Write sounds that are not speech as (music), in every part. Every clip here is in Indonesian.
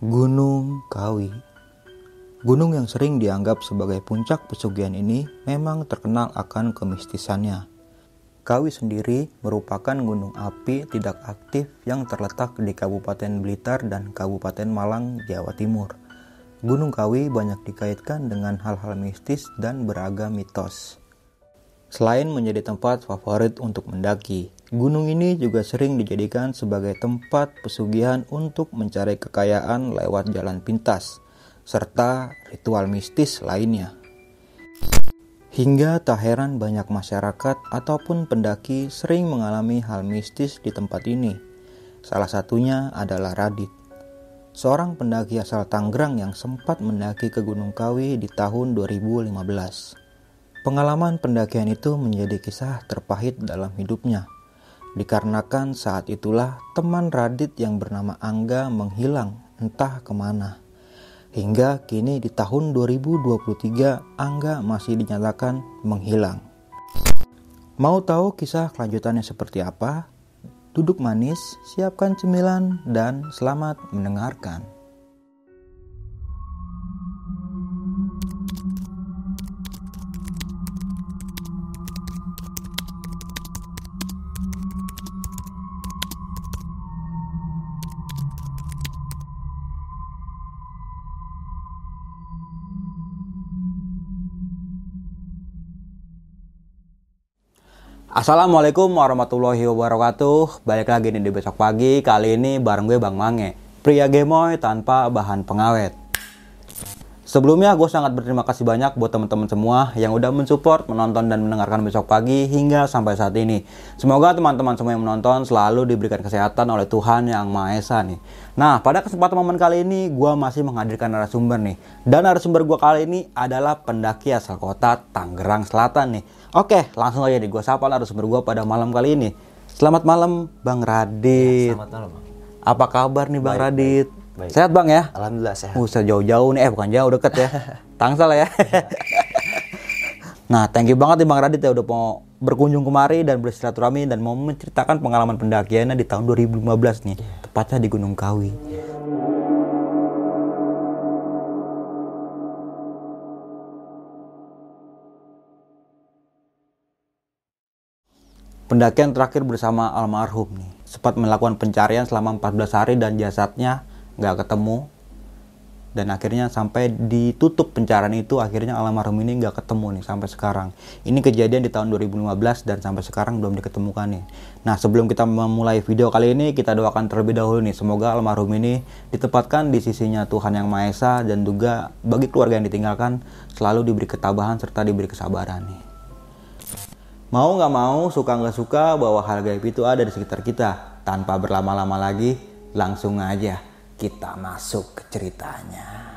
Gunung Kawi Gunung yang sering dianggap sebagai puncak pesugihan ini memang terkenal akan kemistisannya. Kawi sendiri merupakan gunung api tidak aktif yang terletak di Kabupaten Blitar dan Kabupaten Malang, Jawa Timur. Gunung Kawi banyak dikaitkan dengan hal-hal mistis dan beragam mitos. Selain menjadi tempat favorit untuk mendaki, gunung ini juga sering dijadikan sebagai tempat pesugihan untuk mencari kekayaan lewat jalan pintas, serta ritual mistis lainnya. Hingga tak heran banyak masyarakat ataupun pendaki sering mengalami hal mistis di tempat ini. Salah satunya adalah Radit, seorang pendaki asal Tangerang yang sempat mendaki ke Gunung Kawi di tahun 2015. Pengalaman pendakian itu menjadi kisah terpahit dalam hidupnya. Dikarenakan saat itulah teman Radit yang bernama Angga menghilang entah ke mana. Hingga kini di tahun 2023 Angga masih dinyatakan menghilang. Mau tahu kisah kelanjutannya seperti apa? Duduk manis, siapkan cemilan, dan selamat mendengarkan. Assalamualaikum warahmatullahi wabarakatuh. Balik lagi nih di besok pagi. Kali ini bareng gue Bang Mange Pria gemoy tanpa bahan pengawet Sebelumnya gue sangat berterima kasih banyak buat teman-teman semua yang udah mensupport, menonton dan mendengarkan besok pagi hingga sampai saat ini. Semoga teman-teman semua yang menonton selalu diberikan kesehatan oleh Tuhan Yang Maha Esa nih. Nah, pada kesempatan momen kali ini gue masih menghadirkan narasumber nih. Dan narasumber gue kali ini adalah pendaki asal kota Tangerang Selatan nih. Oke, langsung aja nih gue sapa narasumber gue pada malam kali ini. Selamat malam Bang Radit. Ya, selamat malam, Bang. Apa kabar nih Bang Baik, Radit? baik. Sehat Bang ya? Alhamdulillah sehat. Usah jauh-jauh nih, eh bukan jauh deket ya. (laughs) Tangsel ya. nah, thank you banget nih Bang Radit ya udah mau berkunjung kemari dan bersilaturahmi dan mau menceritakan pengalaman pendakiannya di tahun 2015 nih, tepatnya di Gunung Kawi. Pendakian terakhir bersama almarhum nih, sempat melakukan pencarian selama 14 hari dan jasadnya nggak ketemu. Dan akhirnya sampai ditutup pencarian itu akhirnya almarhum ini nggak ketemu nih sampai sekarang. Ini kejadian di tahun 2015 dan sampai sekarang belum diketemukan nih. Nah sebelum kita memulai video kali ini kita doakan terlebih dahulu nih. Semoga almarhum ini ditempatkan di sisinya Tuhan Yang Maha Esa dan juga bagi keluarga yang ditinggalkan selalu diberi ketabahan serta diberi kesabaran nih. Mau nggak mau suka nggak suka bahwa hal gaib itu ada di sekitar kita. Tanpa berlama-lama lagi langsung aja kita masuk ke ceritanya.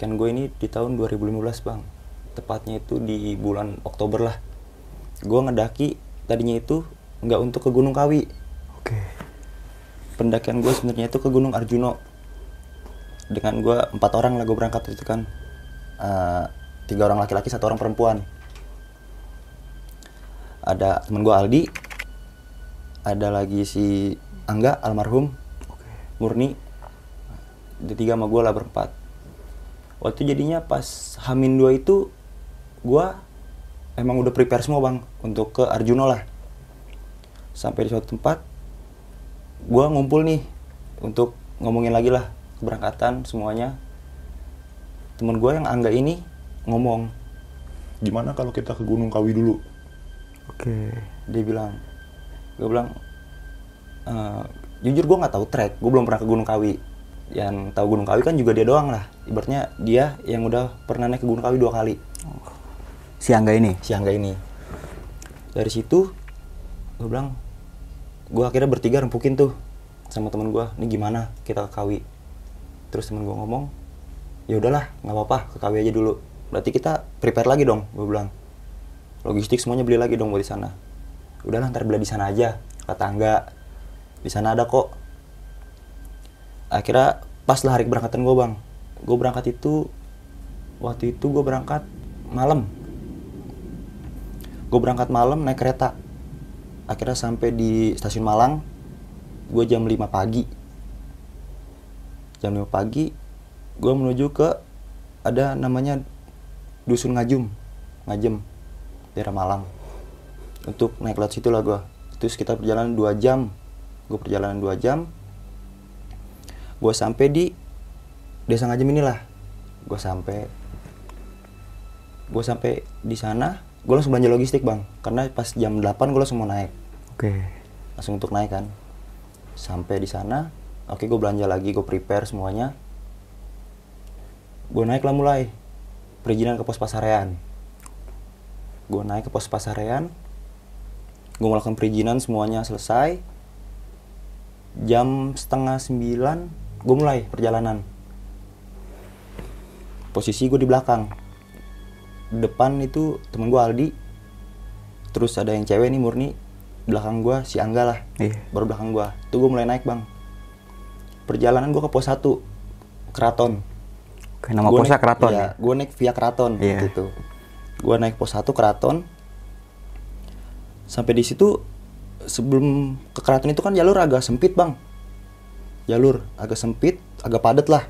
Pendakian gue ini di tahun 2015 bang. Tepatnya itu di bulan Oktober lah. Gue ngedaki tadinya itu nggak untuk ke Gunung Kawi. Oke. Pendakian gue sebenarnya itu ke Gunung Arjuno. Dengan gue empat orang lah gue berangkat itu kan. Eh, tiga orang laki-laki satu orang perempuan. Ada temen gue Aldi. Ada lagi si Angga almarhum. Murni di tiga sama gue lah berempat waktu jadinya pas Hamin 2 itu gue emang udah prepare semua bang untuk ke Arjuno lah sampai di suatu tempat gue ngumpul nih untuk ngomongin lagi lah keberangkatan semuanya temen gue yang Angga ini ngomong Gimana kalau kita ke Gunung Kawi dulu? Oke. dia bilang gue bilang "Eh, jujur gue nggak tahu trek gue belum pernah ke Gunung Kawi yang tahu Gunung Kawi kan juga dia doang lah. Ibaratnya dia yang udah pernah naik ke Gunung Kawi dua kali. Si Angga ini. si Angga ini. Dari situ gue bilang gue akhirnya bertiga rempukin tuh sama temen gue ini gimana? Kita ke kawi. Terus temen gue ngomong ya udahlah nggak apa-apa ke kawi aja dulu. Berarti kita prepare lagi dong gue bilang. Logistik semuanya beli lagi dong buat di sana. Udahlah ntar beli di sana aja kata enggak di sana ada kok akhirnya pas lah hari keberangkatan gue bang. Gue berangkat itu waktu itu gue berangkat malam. Gue berangkat malam naik kereta. Akhirnya sampai di stasiun Malang gue jam 5 pagi. Jam 5 pagi gue menuju ke ada namanya dusun ngajum ngajem daerah Malang. Untuk naik lewat situ lah gue itu sekitar perjalanan 2 jam. Gue perjalanan 2 jam gue sampai di desa ngajem inilah. Gue sampai gue sampai di sana gue langsung belanja logistik bang. Karena pas jam 8 gue langsung mau naik. Oke. langsung untuk naik kan. Sampai di sana oke gue belanja lagi gue prepare semuanya. Gue naik lah mulai. Perizinan ke pos pasarean gue naik ke pos pasarean gue melakukan perizinan semuanya selesai. Jam setengah sembilan gue mulai perjalanan. Posisi gue di belakang. Depan itu temen gue Aldi. Terus ada yang cewek nih murni. Belakang gue si Angga lah. Iya. baru belakang gue itu gue mulai naik bang. Perjalanan gue ke pos 1 keraton. Oke, nama Gua posnya naik- keraton iya, ya. gue naik via keraton Iya. gitu gue naik pos 1 keraton. Sampai di situ sebelum ke keraton itu kan jalur agak sempit bang jalur agak sempit agak padat lah.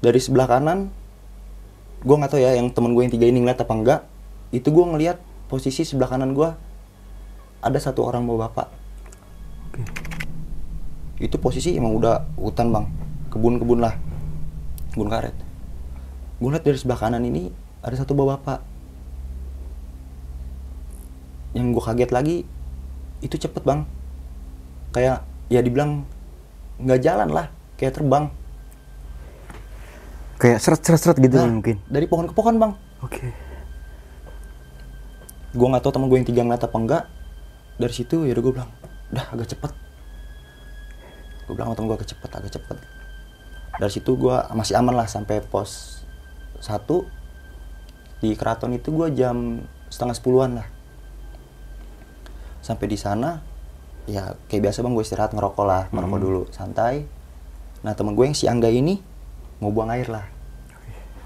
Dari sebelah kanan gue nggak tahu ya yang temen gue yang tiga ini ngeliat apa enggak itu gue ngeliat posisi sebelah kanan gue ada satu orang bawa bapak. Itu posisi emang udah hutan bang. Kebun-kebun lah. Kebun karet. Gue liat dari sebelah kanan ini ada satu bawa bapak. Yang gue kaget lagi itu cepet bang. Kayak ya dibilang nggak jalan lah kayak terbang. Kayak seret-seret gitu Nah, mungkin. dari pohon ke pohon bang. Oke. gue nggak tahu teman gue yang tiga ngeliat apa enggak. Dari situ ya udah gue bilang udah agak cepet. Gue bilang temen gue agak cepet agak cepet. Dari situ gue masih aman lah sampai pos satu. Di keraton itu gue jam setengah sepuluhan lah. Sampai di sana ya kayak biasa bang gue istirahat ngerokok lah ngerokok dulu santai. Nah temen gue yang si Angga ini mau buang air lah.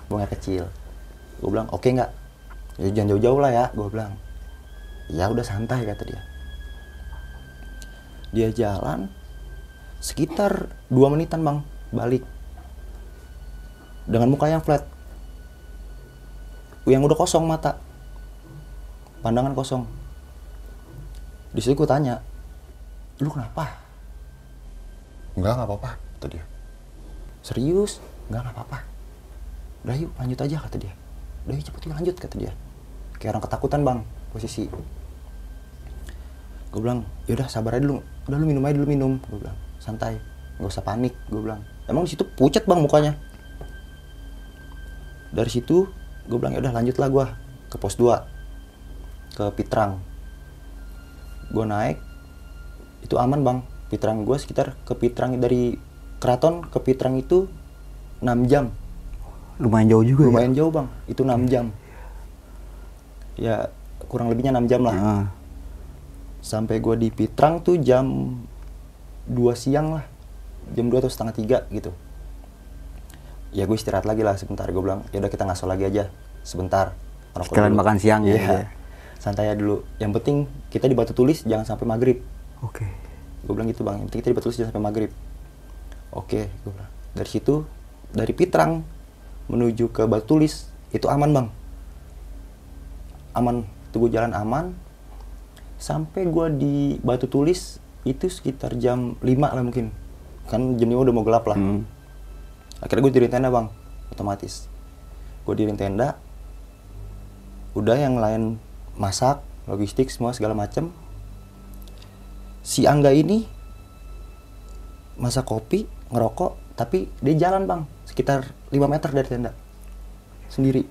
Buang air kecil. Gue bilang oke nggak? Ya jangan jauh-jauh lah ya gue bilang. Ya udah santai kata dia. Dia jalan sekitar dua menitan bang balik. Dengan muka yang flat. Yang udah kosong mata. Pandangan kosong. Di situ gue tanya lu kenapa? Enggak, nggak apa-apa, kata dia. serius? Nggak nggak apa-apa. Udah yuk lanjut aja kata dia. Udah yuk cepet yuk lanjut kata dia. Kayak orang ketakutan bang posisi. Gue bilang yaudah sabar aja dulu. Udah lu minum aja dulu minum gue bilang. Santai nggak usah panik gue bilang. Emang di situ pucat bang mukanya. Dari situ gue bilang yaudah lanjut lah gue ke pos 2 ke Pitrang. Gue naik itu aman bang. Pitrang gue sekitar ke Pitrang dari keraton ke Pitrang itu 6 jam. Lumayan jauh juga lumayan jauh bang. Itu 6 jam. Ya kurang lebihnya 6 jam ya. lah. Ah. sampai gue di Pitrang tuh jam 2 siang lah. Jam 2 atau setengah tiga gitu. Ya gue istirahat lagi lah sebentar. Gue bilang ya udah kita ngaso lagi aja. Sebentar. Sekalian dulu." makan siang ya, ya. santai aja dulu. Yang penting kita di batu tulis jangan sampai maghrib Oke. gue bilang gitu bang yang penting kita di batu tulis jangan sampai maghrib. Oke gue bilang. Dari situ dari Pitrang menuju ke batu tulis itu aman bang. Aman. Itu gue jalan aman. Sampai gue di batu tulis itu sekitar jam 5 lah mungkin. Kan jam 5 udah mau gelap lah. Hmm. akhirnya gue diriin tenda bang. Otomatis. Gue diriin tenda. Udah yang lain masak logistik semua segala macem si Angga ini masak kopi ngerokok tapi dia jalan bang sekitar 5 meter dari tenda sendiri.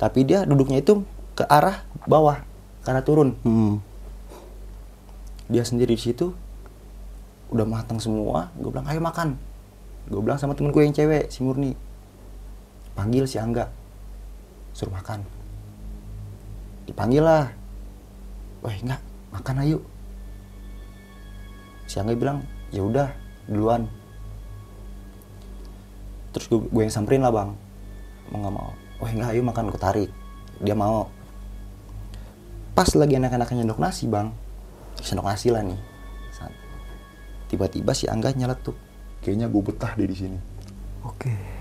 Tapi dia duduknya itu ke arah bawah arah turun. Hmm. dia sendiri di situ udah matang semua gue bilang ayo makan. Gue bilang sama temen gue yang cewek si Murni. Panggil si Angga suruh makan. Dipanggil lah. Wah enggak makan ayo si Angga bilang ya udah duluan. Terus gue, gue yang samperin lah bang. Mau nggak mau. Wah enggak ayo makan gue tarik. Dia mau. Pas lagi anak-anaknya nyendok nasi bang. Sendok nasi lah nih. Saat- tiba-tiba si Angga nyeletuk. Kayaknya gue betah deh di sini. Oke.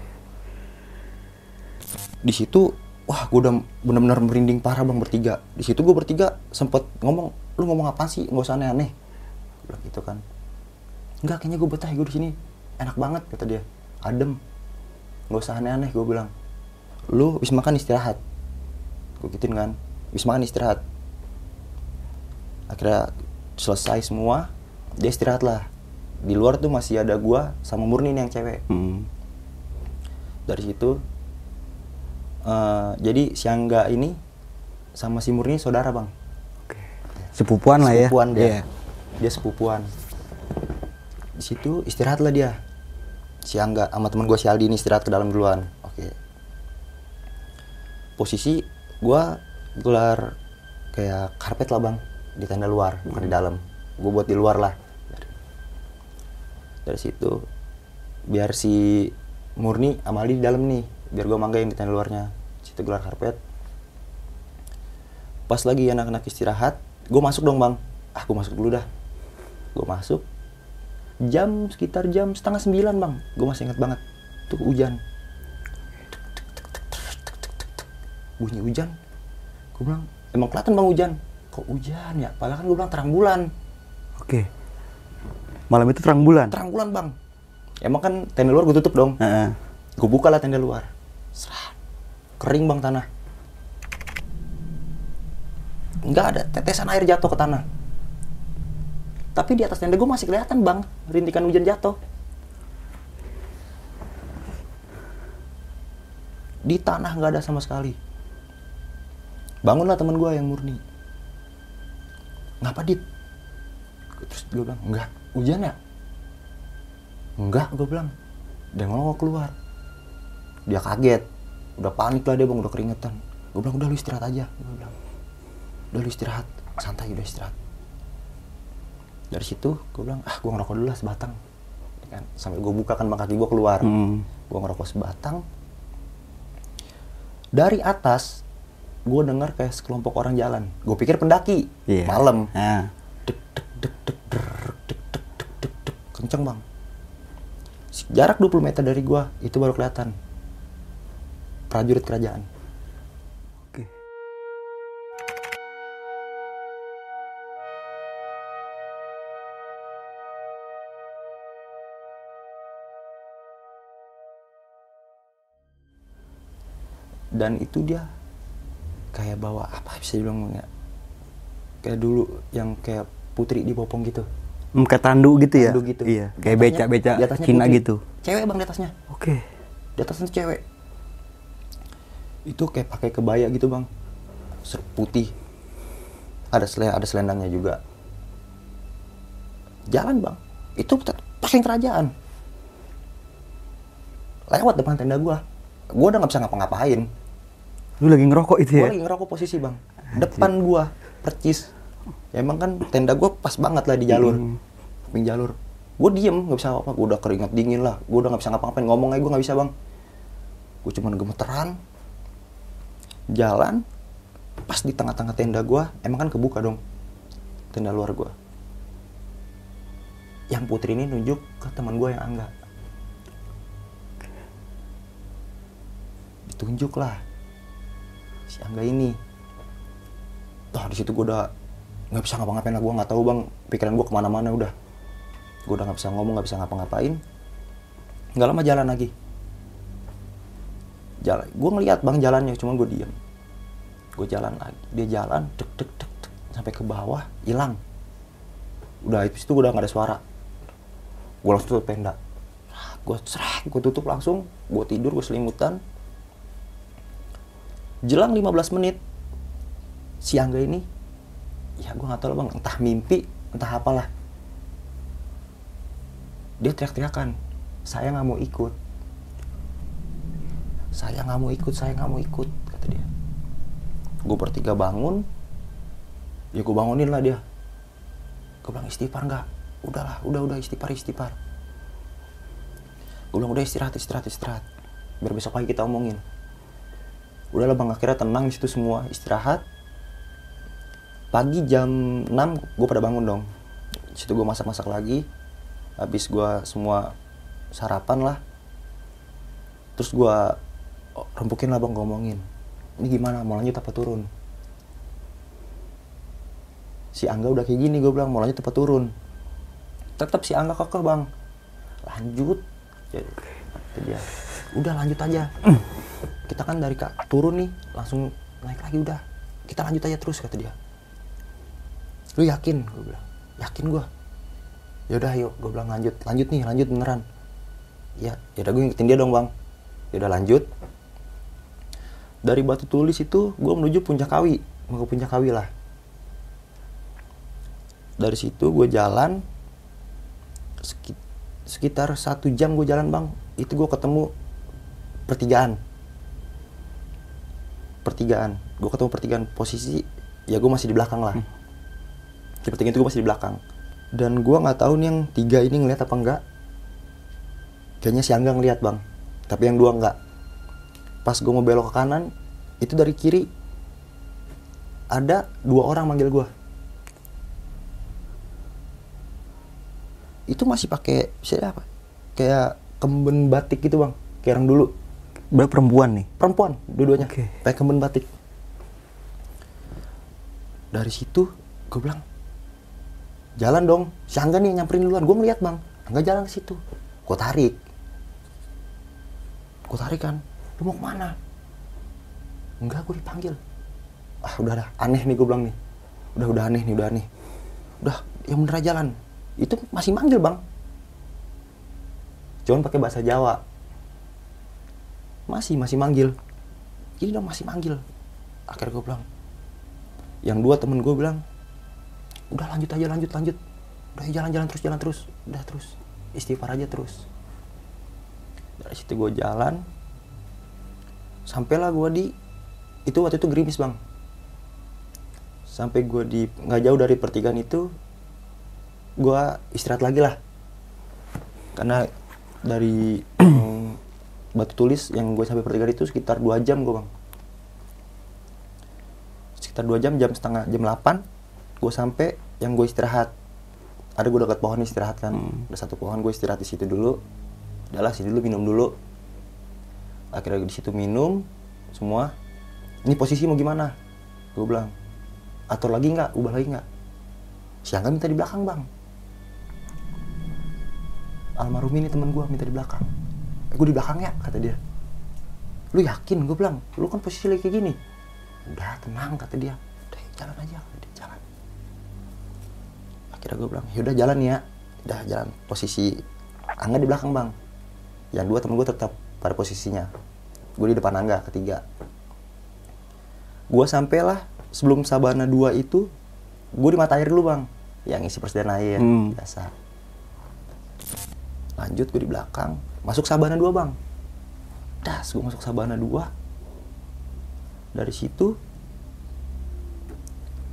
di situ wah gue udah benar-benar merinding parah bang bertiga. Di situ gue bertiga sempet ngomong lu ngomong apa sih? Nggak usah aneh-aneh bilang gitu kan. Nggak kayaknya gue betah gue di sini. Enak banget kata dia. Adem. Nggak usah aneh-aneh gue bilang. Lu habis makan istirahat. Gue gituin kan. Habis makan istirahat. Akhirnya selesai semua dia istirahat lah. Di luar tuh masih ada gua sama Murni nih yang cewek. Hmm. dari situ eh, jadi si Angga ini sama si Murni saudara bang. Sepupuan lah ya. sepupuan dia. Iya. Dia sepupuan. Di situ istirahat lah dia. Si Angga sama temen gue si Aldi ini istirahat ke dalam duluan. Oke. Posisi gua gelar kayak karpet lah bang. Di tenda luar bukan di dalam. Gue buat di luar lah. Dari, dari situ biar si Murni sama Aldi di dalam nih biar gue mangga yang di tenda luarnya. Situ gelar karpet. Pas lagi anak-anak istirahat gue masuk dong bang. Ah gue masuk dulu dah gue masuk jam sekitar jam setengah sembilan bang. Gue masih inget banget tuh hujan. Bunyi hujan. Gue bilang emang kelihatan bang hujan? Kok hujan ya? Padahal kan gue bilang terang bulan. Oke. Malam itu terang bulan. terang bulan bang. Emang kan tenda luar gue tutup dong. Heeh. gue buka lah tenda luar. Serat. kering bang tanah. Nggak ada tetesan air jatuh ke tanah tapi di atas tenda gue masih kelihatan bang. Rintikan hujan jatuh. Di tanah nggak ada sama sekali. Bangunlah teman gue yang murni. Ngapa dit? Terus gue bilang enggak hujan ya? Enggak gue bilang. Dia ngomong keluar. Dia kaget. Udah panik lah dia bang. Udah keringetan. Gue bilang udah lu istirahat aja gue bilang. Udah lu istirahat. Santai udah istirahat dari situ gue bilang ah gue ngerokok dulu lah sebatang. Ya kan? Sampai gue buka kan bang kaki gue keluar. Hmm. gue ngerokok sebatang. Dari atas gue dengar kayak sekelompok orang jalan. Gue pikir pendaki. Iya. malam. Dek dek dek dek dek dek dek dek dek. Kenceng bang. Jarak 20 meter dari gua itu baru kelihatan. Prajurit kerajaan dan itu dia kayak bawa apa bisa dibilang ya? Kayak dulu yang kayak putri dipopong gitu. Hmm, kayak tandu gitu ya? Tandu gitu. Iya. Di Kayak di atasnya Cina putri. gitu. cewek bang di atasnya. Oke. di atasnya tuh cewek. Itu kayak pakai kebaya gitu bang. Putih. Ada ada selendangnya juga. Jalan bang. Itu pakai kerajaan. Lewat depan tenda gua. Gua udah nggak bisa ngapa-ngapain Lu lagi ngerokok itu gua ya? lagi ngerokok posisi bang. Depan gua percis. Ya, emang kan tenda gua pas banget lah di jalur. Hmm. samping jalur. Gue diem nggak bisa apa gue udah keringat dingin lah. Gue udah nggak bisa ngapa-ngapain. Ngomong aja gue nggak bisa bang. Gue cuman gemeteran. Jalan. Pas di tengah-tengah tenda gue emang kan kebuka dong tenda luar gue yang putri ini nunjuk ke teman gue yang angga. Ditunjuk lah si angga ini. Tuh di situ gue udah nggak bisa ngapa-ngapain lah. Gue nggak tahu bang. Pikiran gue ke mana-mana udah. Gue udah nggak bisa ngomong nggak bisa ngapa-ngapain. Nggak lama jalan lagi. Jalan gue ngeliat bang jalannya. Cuman gue diem. Gue jalan lagi. Dia jalan dek dek dek, dek sampai ke bawah hilang. Udah itu gue udah nggak ada suara. Gue langsung tutup tenda. Gue serak gue tutup langsung. Gue tidur gue selimutan jelang 15 menit si Angga ini ya gue nggak tahu lah bang. Entah mimpi entah apalah. Dia teriak-teriakan saya nggak mau ikut. Saya nggak mau ikut saya nggak mau ikut kata dia. Gue bertiga bangun. Ya gue bangunin lah dia. Gue bilang istighfar nggak? Udahlah udah udah istighfar istighfar. Gue bilang udah istirahat istirahat istirahat. Biar besok pagi kita omongin udahlah bang akhirnya tenang di situ semua. Istirahat. Pagi jam 6 gue pada bangun dong. Situ gue masak masak lagi. Habis gue semua sarapan lah. Terus gue oh, rempukin lah bang ngomongin ini gimana? Mau lanjut apa turun? Si Angga udah kayak gini gue bilang mau lanjut apa turun? Tetap si Angga kekeh bang. Lanjut. Jadi udah lanjut aja kita kan dari kak turun nih langsung naik lagi udah. Kita lanjut aja terus kata dia. Lu yakin? Gue bilang. Yakin gue yaudah yuk. Gue bilang lanjut lanjut nih lanjut beneran. Ya yaudah gue ngikutin dia dong bang. Yaudah lanjut. Dari batu tulis itu gue menuju puncak kawi. Mau ke puncak kawi lah. Dari situ gue jalan sekit- sekitar satu jam gue jalan bang. Itu gue ketemu pertigaan pertigaan. Gue ketemu pertigaan posisi ya gue masih di belakang lah. Di pertigaan itu gue masih di belakang. Dan gue nggak tahu nih yang tiga ini ngeliat apa enggak kayaknya si Angga ngeliat bang. Tapi yang dua enggak pas gue mau belok ke kanan itu dari kiri ada dua orang manggil gue itu masih pakai siapa? Apa kayak kemben batik gitu bang. Kayak orang dulu Berapa perempuan nih? perempuan dua-duanya. Oke. pakai kemben batik. Dari situ gue bilang jalan dong si Angga nih nyamperin duluan. Gue ngeliat bang. Angga jalan ke situ. Gue tarik. Gue tarik kan. Lu mau ke mana? Enggak gue dipanggil. Ah udah dah aneh nih gue bilang nih. Udah udah aneh nih udah aneh. Udah yang bener jalan itu masih manggil bang. Cuman pakai bahasa Jawa masih masih manggil. Gini dong masih manggil. Akhirnya gue bilang yang dua temen gue bilang udah lanjut aja lanjut lanjut. Udah jalan jalan terus jalan terus. Udah terus istighfar aja terus. Dari situ gue jalan. Sampailah gue di itu waktu itu gerimis bang. Sampai gue di nggak jauh dari pertigaan itu gue istirahat lagi lah. Karena dari mm, (clears throat) batu tulis yang gue sampai pertigaan itu sekitar dua jam gue bang. Sekitar dua jam jam setengah jam 8 gue sampai yang gue istirahat. Ada gue dekat pohon istirahat kan. Ada satu pohon gue istirahat di situ dulu. Udahlah sini dulu minum dulu. Akhirnya di situ minum semua. Ini posisi mau gimana? Gue bilang atur lagi nggak? Ubah lagi nggak? Siangnya minta di belakang bang. Almarhum ini teman gue minta di belakang gue di belakang ya kata dia. Lu yakin? Gue bilang lu kan posisi lagi kayak gini. Udah tenang kata dia. Udah jalan aja kata dia jalan. Akhirnya gue bilang yaudah jalan ya. Udah jalan posisi Angga di belakang bang. Yang dua temen gue tetap pada posisinya. Gue di depan Angga ketiga gue sampailah sebelum Sabana 2 itu gue di mata air dulu bang. Yang isi persediaan air Hmm. biasa. Lanjut gue di belakang masuk Sabana 2 bang. Das gue masuk Sabana 2 dari situ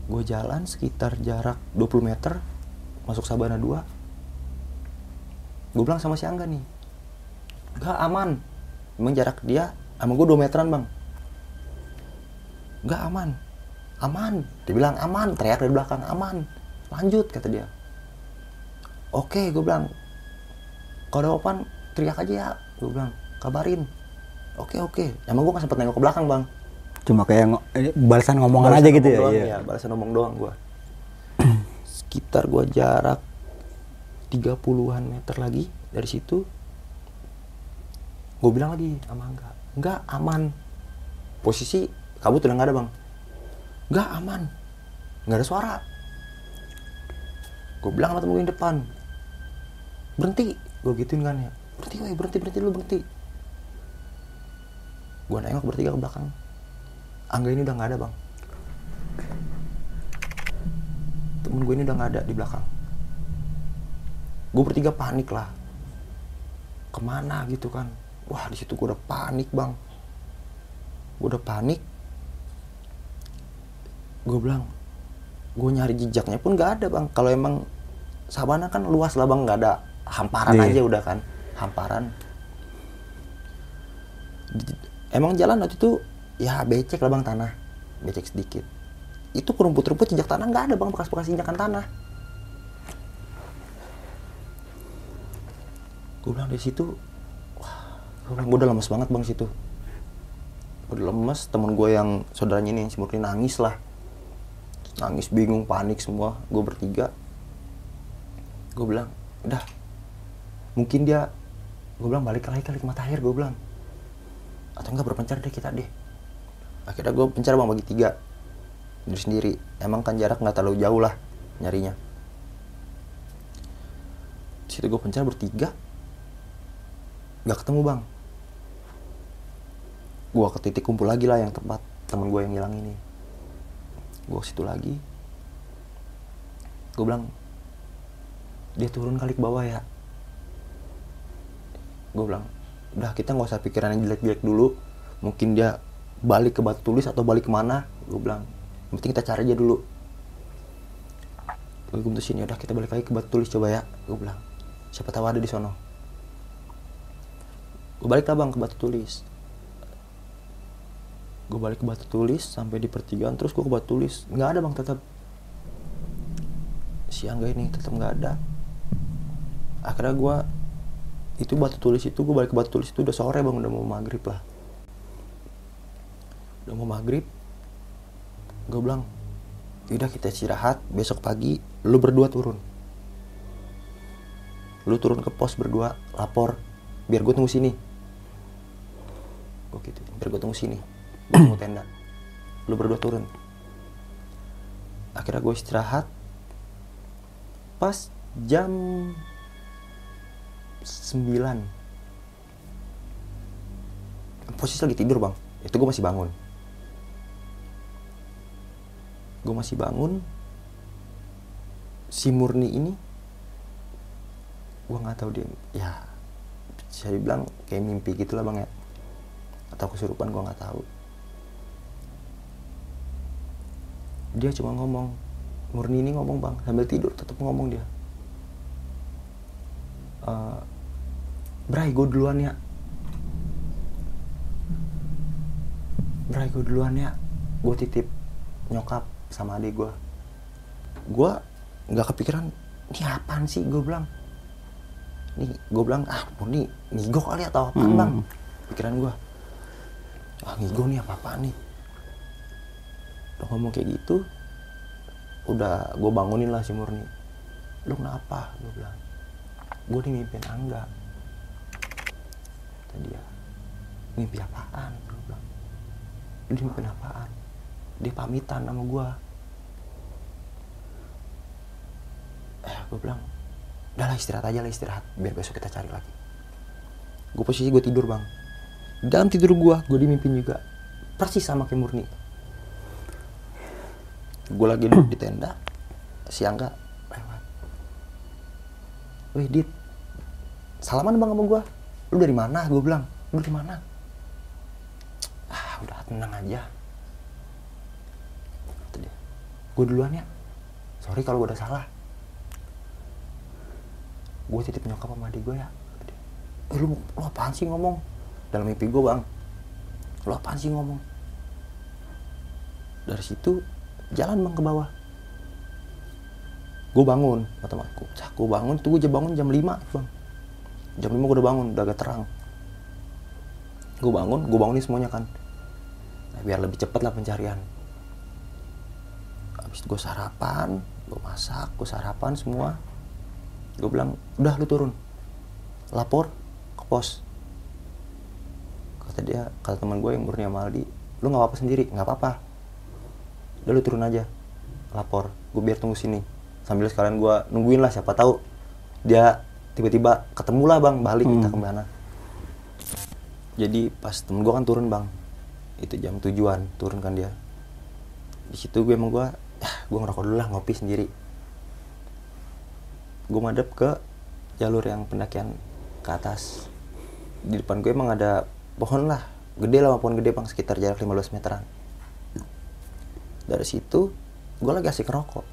gue jalan sekitar jarak 20 meter masuk Sabana 2 gue bilang sama si Angga nih gak aman. Emang jarak dia sama gue 2 meteran bang. Gak aman. Aman? Dia bilang aman. Teriak dari belakang aman. Lanjut kata dia. Oke gue bilang. Kalau ada teriak aja ya gue bilang kabarin oke oke emang gue gak sempet nengok ke belakang bang Cuma kayak ngo- eh, balasan ngomongan Balasan aja gitu ya. ngomong doang, iya. balasan ngomong doang gua. (clears throat) Sekitar gua jarak 30-an meter lagi dari situ. Gue bilang lagi sama Angga, enggak aman. Posisi kabut udah nggak ada bang. Enggak aman, nggak ada suara. Gue bilang sama temen gue yang depan, berhenti. Gue gituin kan ya, berhenti, woy, berhenti, berhenti lu berhenti. Gue nengok bertiga ke belakang. Angga ini udah nggak ada bang. Temen gue ini udah nggak ada di belakang gue bertiga panik lah ke mana gitu kan wah di situ gue udah panik bang gue udah panik gue bilang gue nyari jejaknya pun nggak ada bang kalau emang sabana kan luas lah bang nggak ada hamparan Iya. aja udah kan hamparan. Emang jalan waktu itu ya becek lah bang tanah. Becek sedikit. Itu rumput-rumput jejak tanah nggak ada bang bekas-bekas injakan tanah. Gue bilang di situ wah gue bilang gue udah lemes banget bang situ. Udah lemes temen gue yang saudaranya ini si Murni nangis lah. Nangis bingung panik semua. Gue bertiga. Gue bilang udah mungkin dia gue bilang balik lagi kali ke mata air gue bilang. Atau enggak berpencar deh kita deh. Akhirnya gue pencar bang bagi tiga. Diri sendiri. Emang kan jarak nggak terlalu jauh lah nyarinya. Situ gue pencar bertiga. Nggak ketemu bang. Gue ke titik kumpul lagi lah yang tempat temen gue yang hilang ini. Gue situ lagi. Gue bilang dia turun kali ke bawah ya gue bilang udah kita nggak usah pikiran yang jelek-jelek dulu. Mungkin dia balik ke batu tulis atau balik ke mana? Gue bilang penting kita cari aja dulu. Gue ya udah kita balik lagi ke batu tulis coba ya. Gue bilang siapa tahu ada di sono. Gue balik lah bang ke batu tulis. Gue balik ke batu tulis sampai di pertigaan terus gue ke batu tulis. Nggak ada bang tetap siang gak ini tetap nggak ada. Akhirnya gue itu batu tulis itu gue balik ke batu tulis itu udah sore bang. Udah mau maghrib lah. Udah mau maghrib gue bilang udah kita istirahat. Besok pagi lu berdua turun. Lu turun ke pos berdua lapor biar gue tunggu sini. Gue gitu biar gue tunggu sini. Gue tunggu tenda. Lu berdua turun. Akhirnya gue istirahat. Pas jam 9 posisi lagi tidur bang. Itu gue masih bangun. Gue masih bangun. Si Murni ini gue nggak tahu dia ya bisa dibilang kayak mimpi gitu lah bang ya. Atau kesurupan gue nggak tahu. Dia cuma ngomong Murni ini ngomong bang sambil tidur tetap ngomong dia. Eh, Bray gue duluan ya. Bray gue duluan ya. Gue titip nyokap sama adik gue gue nggak kepikiran ini apaan sih? Gue bilang. Nih gue bilang ah Murni ngigo kali atau apa bang? Pikiran gue ah ngigo nih apa apaan nih? Udah ngomong kayak gitu udah gue bangunin lah si Murni. Lu kenapa? Gue bilang. Gue dimimpin Angga kata dia. Mimpi apaan? Gue bilang. Lu dimimpin apaan? Dia pamitan sama gue eh gue bilang udah lah istirahat aja lah istirahat. Biar besok kita cari lagi. Gue posisi gue tidur bang. Dalam tidur gue gue dimimpin juga. Persis sama kayak Murni. Gue lagi duduk di tenda. Si Angga lewat. Wih dit. Salaman bang sama gue lu dari mana? Gue bilang lu dari mana? Ah udah tenang aja. Gue duluan ya. Sorry kalau gue udah salah. Gue titip nyokap sama adik gue ya eh, lu, lu apaan sih ngomong? Dalam mimpi gue bang lu apaan sih ngomong? Dari situ jalan bang ke bawah. Gue bangun kata aku gue bangun tuh gue bangun jam 5 bang jam 5 gue udah bangun udah agak terang. Gue bangun gue bangunin semuanya kan. Nah, biar lebih cepet lah pencarian. Habis gue sarapan gue masak gue sarapan semua. Gue bilang udah lu turun. Lapor ke pos. Kata dia kata teman gue yang murni sama Aldi lu nggak apa-apa sendiri nggak apa-apa. Udah lu turun aja. Lapor. Gue biar tunggu sini. Sambil sekalian gue nungguin lah siapa tahu. Dia tiba-tiba ketemu lah bang balik kita ke mana. Jadi pas temen gue kan turun bang. Itu jam tujuan turun kan dia. Di situ gue emang gue ah gue ngerokok dulu lah ngopi sendiri. Gue madep ke jalur yang pendakian ke atas. Di depan gue emang ada pohon lah gede lah pohon gede bang sekitar jarak 15 meteran. Dari situ gue lagi asik ngerokok.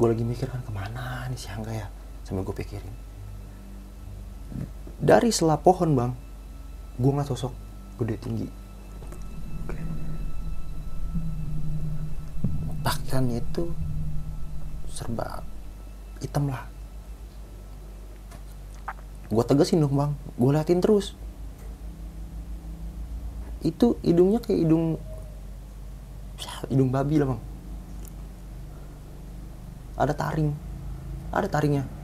Gue lagi mikir kan ke mana nih si Angga ya sambil gue pikirin. Dari selah pohon bang gue ngeliat sosok gede tinggi. Pakaiannya itu serba hitam lah. Gue tegasin dong bang. Gue liatin terus. Itu hidungnya kayak hidung hidung babi lah bang. Ada taring. Ada taringnya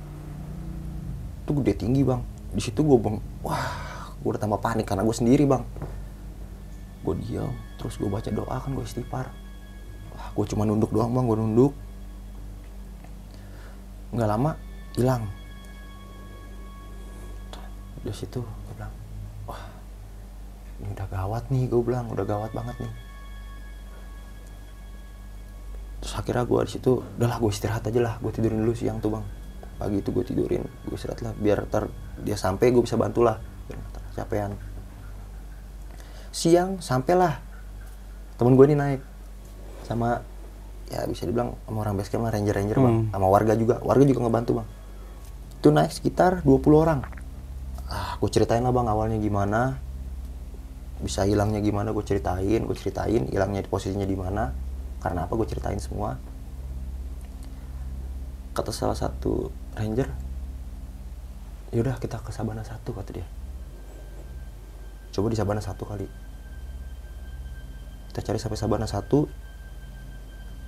itu gede tinggi bang. Di situ gue bang wah gue udah tambah panik karena gue sendiri bang. Gue diam terus gue baca doa kan gue istighfar. Wah gue cuma nunduk doang bang gue nunduk. Nggak lama hilang. Di situ gue bilang wah ini udah gawat nih gue bilang udah gawat banget nih. Terus akhirnya gue di situ udahlah gue istirahat aja lah gue tidurin dulu siang tuh bang pagi itu gue tidurin gue istirahat lah biar ntar dia sampai gue bisa bantu lah. Biar ntar capean siang sampailah. Temen gue ini naik. Sama ya bisa dibilang sama orang basecamp lah ranger ranger bang. Hmm. sama warga juga. Warga juga ngebantu bang. Itu naik sekitar 20 orang. Ah gue ceritain lah bang awalnya gimana. Bisa hilangnya gimana gue ceritain gue ceritain hilangnya di posisinya di mana. Karena apa gue ceritain semua kata salah satu ranger yaudah kita ke Sabana satu kata dia. Coba di Sabana satu kali. Kita cari sampai Sabana satu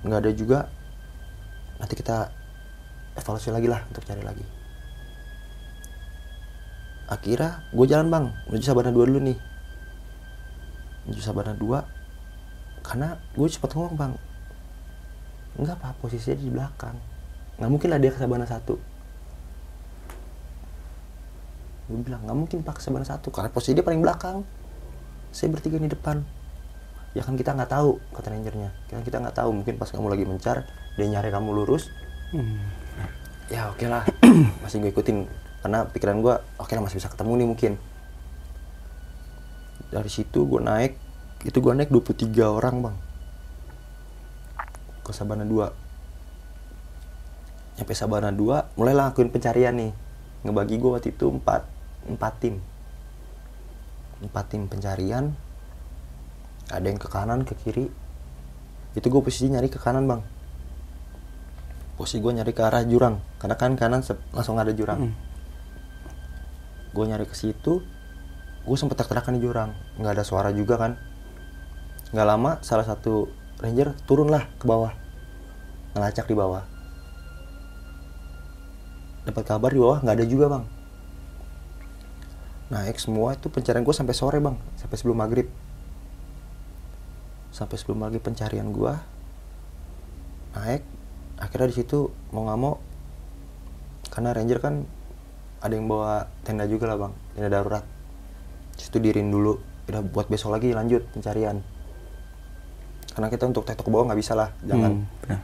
nggak ada juga nanti kita evaluasi lagi lah untuk cari lagi. Akhirnya gue jalan bang menuju Sabana 2 dulu nih. Menuju Sabana 2 karena gue cepet ngomong bang. Enggak apa posisinya di belakang nggak mungkin lah dia ke Sabana 1 gue bilang nggak mungkin pak ke Sabana 1 karena posisi dia paling belakang. Saya bertiga di depan. Ya kan kita nggak tahu kata rangernya kan kita nggak tahu mungkin pas kamu lagi mencar dia nyari kamu lurus. Ya oke lah. (clears throat) Masih gue ikutin karena pikiran gue oke lah masih bisa ketemu nih mungkin. Dari situ gue naik itu gue naik 23 orang bang. Ke Sabana 2 nyampe Sabana 2 mulailah lakuin pencarian nih. Ngebagi gue waktu itu 4 4 tim. 4 tim pencarian. Ada yang ke kanan ke kiri. Itu gue posisi nyari ke kanan bang. Posisi gue nyari ke arah jurang. Karena kan kanan langsung ada jurang. Gue nyari ke situ gue sempet teriakan di jurang. Nggak ada suara juga kan. Nggak lama salah satu ranger turunlah ke bawah. Ngelacak di bawah dapat kabar di bawah nggak ada juga bang. Naik semua itu pencarian gue sampai sore bang. Sampai sebelum maghrib. Sampai sebelum maghrib pencarian gue naik. Akhirnya di situ mau nggak mau karena ranger kan ada yang bawa tenda juga lah bang. Tenda darurat. Situ dirin dulu. Udah buat besok lagi lanjut pencarian. Karena kita untuk tektok bawah nggak bisa lah jangan. Hmm, benar.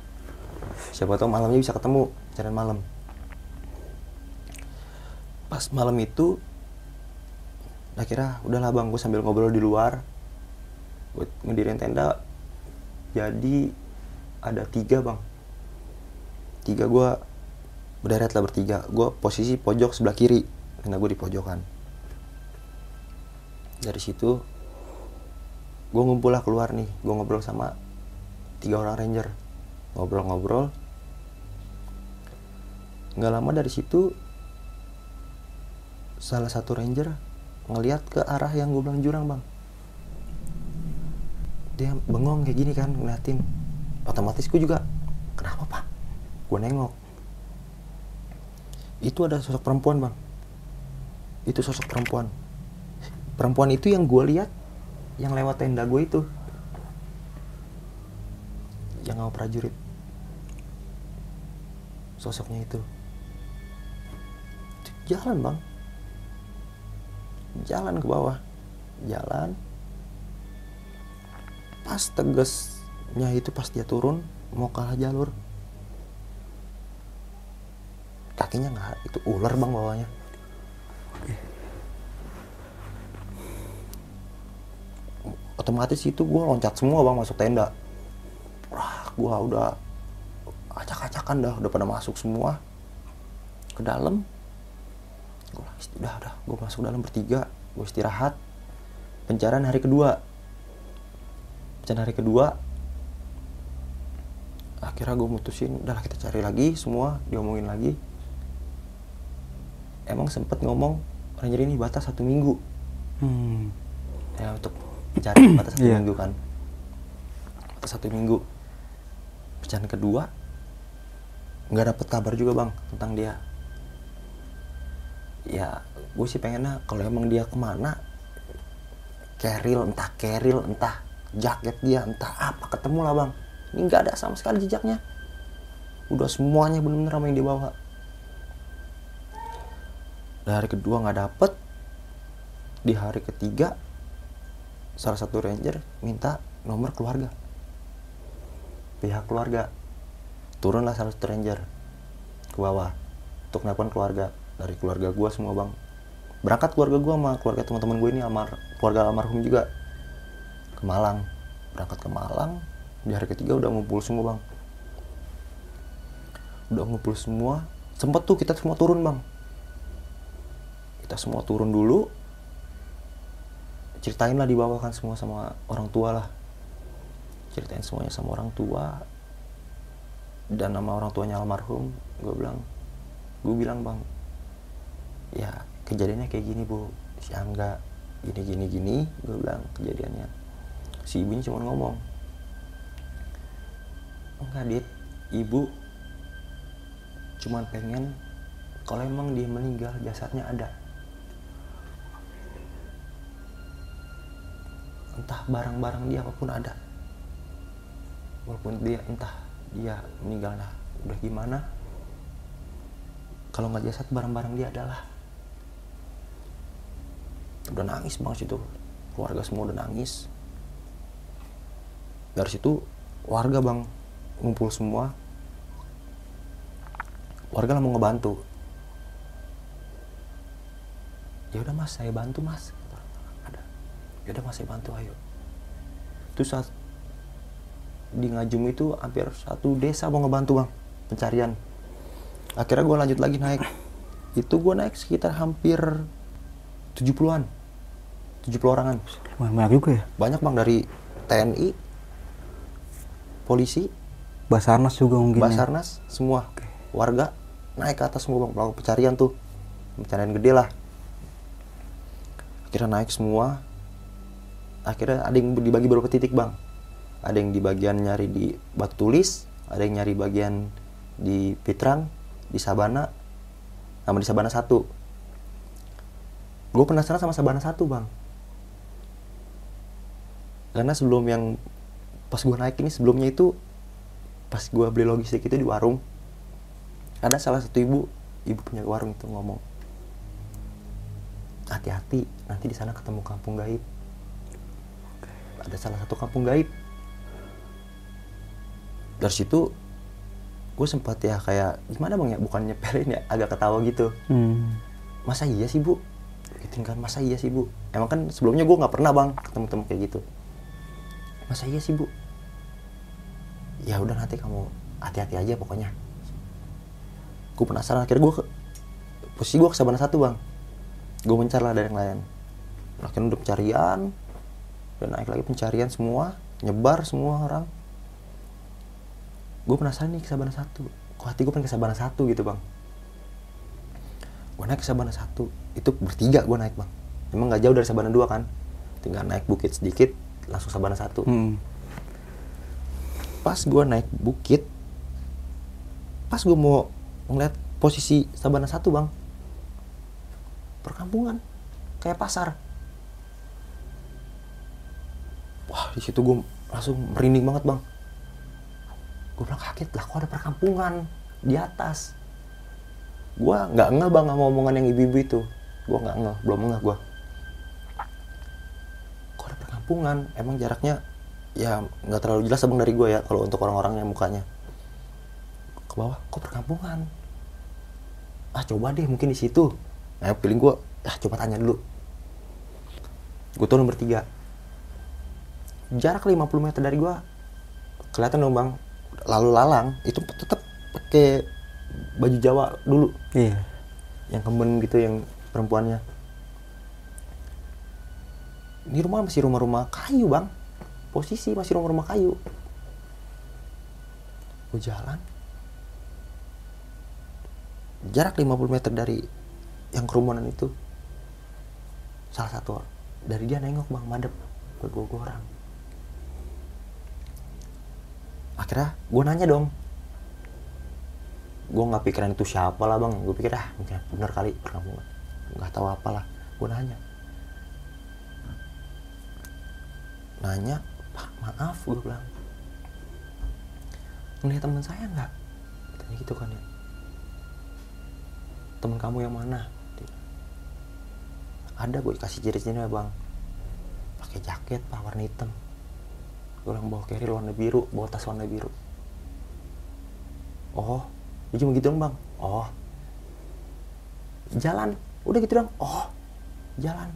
siapa tahu malamnya bisa ketemu pencarian malam pas malam itu akhirnya udahlah bang gue sambil ngobrol di luar gue ngedirin tenda. Jadi ada tiga bang. Tiga gue berderet lah bertiga. Gue posisi pojok sebelah kiri tenda gue di pojokan dari situ gue ngumpul lah keluar nih. Gue ngobrol sama tiga orang ranger. Ngobrol-ngobrol. Nggak lama dari situ salah satu ranger ngeliat ke arah yang gue bilang jurang bang. Dia bengong kayak gini kan ngeliatin. Otomatis gue juga kenapa pak? Gue nengok. Itu ada sosok perempuan bang. Itu sosok perempuan. Perempuan itu yang gue lihat yang lewat tenda gue itu. Yang sama prajurit. Sosoknya itu. Jalan bang jalan ke bawah. Jalan. Pas tegasnya itu pas dia turun mau kalah jalur. Kakinya nggak itu ular bang bawahnya. Otomatis itu gue loncat semua bang masuk tenda. Wah gue udah acak-acakan dah udah pada masuk semua. Ke dalam gue udah udah. Gue masuk dalam bertiga. Gue istirahat. Pencarian hari kedua. Pencarian hari kedua. Akhirnya gue mutusin udahlah kita cari lagi semua diomongin lagi. Emang sempet ngomong ranger ini batas satu minggu. Hmm. ya untuk mencari batas satu Iya. minggu kan. Batas satu minggu. Pecahan kedua nggak dapet kabar juga bang tentang dia ya gue sih pengennya kalau emang dia ke mana keril entah keril entah jaket dia entah apa ketemu lah bang. Ini nggak ada sama sekali jejaknya. Udah semuanya bener-bener sama yang dia bawa. Dari kedua nggak dapet. Di hari ketiga salah satu ranger minta nomor keluarga. Pihak keluarga. Turunlah salah satu ranger ke bawah untuk nelpon keluarga dari keluarga gua semua bang. Berangkat keluarga gua sama keluarga teman-teman gue ini almar keluarga almarhum juga. Ke Malang. Berangkat ke Malang di hari ketiga udah ngumpul semua bang. Udah ngumpul semua. Sempet tuh kita semua turun bang. Kita semua turun dulu. Ceritain lah di kan semua sama orang tua lah. Ceritain semuanya sama orang tua. Dan nama orang tuanya almarhum gue bilang gue bilang bang ya kejadiannya kayak gini bu. Si Angga gini gini gini gue bilang kejadiannya. Si ibunya cuma ngomong enggak dit. Ibu cuman pengen kalau emang dia meninggal jasadnya ada. Entah barang-barang dia apa pun ada. Walaupun dia entah dia meninggal lah udah gimana kalau nggak jasad barang-barang dia adalah udah nangis banget situ. Keluarga semua udah nangis. Dari situ warga bang ngumpul semua. Warga lah mau ngebantu. Ya udah mas saya bantu mas ada. Ya udah mas saya bantu ayo. Itu saat di Ngajum itu hampir satu desa mau ngebantu bang pencarian. Akhirnya gue lanjut lagi naik. Itu gue naik sekitar hampir 70-an 70 orangan. Banyak juga ya. banyak bang dari TNI polisi Basarnas juga mungkin. ya. Basarnas semua. Warga naik ke atas semua bang melakukan pencarian tuh. Pencarian gede lah. Akhirnya naik semua. Akhirnya ada yang dibagi beberapa titik bang. Ada yang di bagian nyari di batu tulis ada yang nyari bagian di Pitrang di Sabana sama di Sabana satu gue penasaran sama Sabana satu bang. Karena sebelum yang pas gue naik ini sebelumnya itu pas gue beli logistik itu di warung ada salah satu ibu ibu punya warung itu ngomong hati-hati nanti di sana ketemu kampung gaib. Ada salah satu kampung gaib. Dari situ gue sempat ya kayak gimana bang ya? Bukan nyepelin ya agak ketawa gitu. Hmm. masa iya sih bu gitu kan masa iya sih bu? Emang kan sebelumnya gue nggak pernah bang ketemu-temu kayak gitu. Masa iya sih bu? Ya udah nanti kamu hati-hati aja pokoknya. Gue penasaran akhirnya gue ke posisi gue ke Sabana satu bang. Gue mencar lah dari yang lain. Akhirnya udah pencarian dan naik lagi pencarian semua nyebar semua orang. Gue penasaran nih ke Sabana satu. Kok hati gue pengen ke Sabana satu gitu bang? Gue naik ke Sabana satu itu bertiga gue naik bang. Emang nggak jauh dari Sabana dua kan? Tinggal naik bukit sedikit langsung Sabana satu. Hmm. pas gue naik bukit pas gue mau ngeliat posisi Sabana satu bang perkampungan kayak pasar. Wah di situ gue langsung merinding banget bang. Gue bilang kaget lah kok ada perkampungan di atas? Gue nggak ngeh bang sama omongan yang ibu-ibu itu gue nggak ngeh belum ngeh gue kok ada perkampungan? Emang jaraknya ya nggak terlalu jelas abang dari gue ya kalau untuk orang-orang yang mukanya. Ke bawah kok perkampungan? Ah coba deh mungkin di situ. Nah feeling gue ah coba tanya dulu. Gue turun bertiga jarak 50 meter dari gue kelihatan dong bang. Lalu lalang itu tetap pakai baju Jawa dulu. Iya. yang kemben gitu yang perempuannya. Ini rumah masih rumah-rumah kayu bang. Posisi masih rumah-rumah kayu. Gue jalan? Jarak 50 meter dari yang kerumunan itu salah satu dari dia nengok bang madep ke gue orang. Akhirnya gue nanya dong. Gue nggak pikiran itu siapa lah bang. Gue pikir ah mungkin bener kali perkampungan nggak tahu apa lah gue nanya. Nanya pak maaf gue bilang. Ngeliat teman saya nggak? Katanya gitu kan ya. Teman kamu yang mana? Ada gue kasih ciri-cirinya bang. Pakai jaket pak warna hitam. Gue bilang bawa carry warna biru bawa tas warna biru. Oh dia cuma gitu bang. Oh jalan udah gitu dong oh jalan.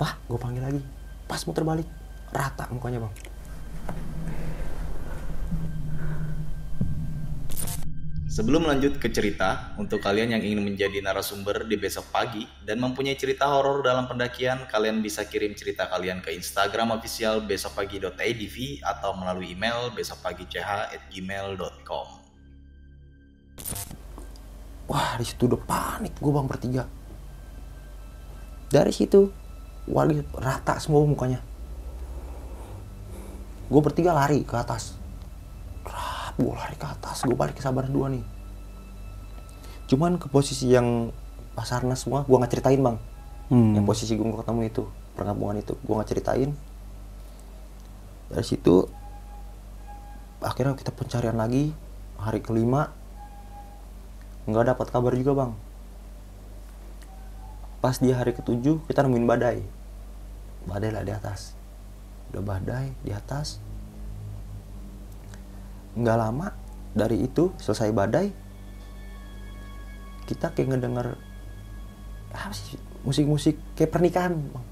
Pak gue panggil lagi. Pas muter balik. Rata mukanya bang. Sebelum lanjut ke cerita, untuk kalian yang ingin menjadi narasumber di besok pagi dan mempunyai cerita horor dalam pendakian, kalian bisa kirim cerita kalian ke Instagram official besokpagi.idv atau melalui email besokpagi.ch@gmail.com. wah di situ udah panik gue bang bertiga. Dari situ wali rata semua mukanya. Gue bertiga lari ke atas. Gue lari ke atas. Gue balik ke sabar dua nih. Cuman ke posisi yang pasarnas semua gue nggak ceritain bang. Hmm. yang posisi gue ketemu itu perkampungan itu. Gue nggak ceritain. Dari situ akhirnya kita pencarian lagi. Hari kelima nggak dapat kabar juga bang pas di hari ketujuh kita nemuin badai badai lah di atas udah badai di atas nggak lama dari itu selesai badai kita kayak ngedenger apa sih musik-musik kayak pernikahan bang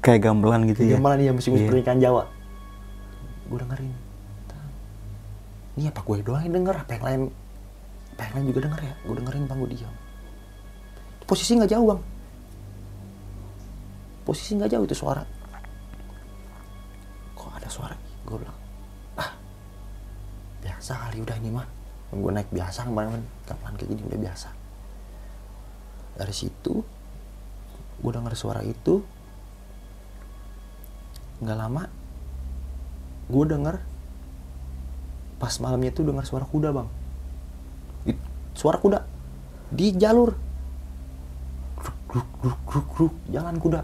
Kayak gamelan gitu ya. Gamelan ya musik-musik Iya. pernikahan Jawa. Gue dengerin. Ini apa gue doang yang denger? Apa yang lain? Lain juga denger ya? Gue dengerin bang, gue diam. Posisi nggak jauh bang. Posisi nggak jauh itu suara. Kok ada suara? Gue bilang, ah biasa kali udah ini mah. Gue naik biasa kemarin kapan kayak gini udah biasa. Dari situ, gue denger suara itu, nggak lama gue denger pas malamnya itu dengar suara kuda bang suara kuda. Di jalur. Jalan kuda.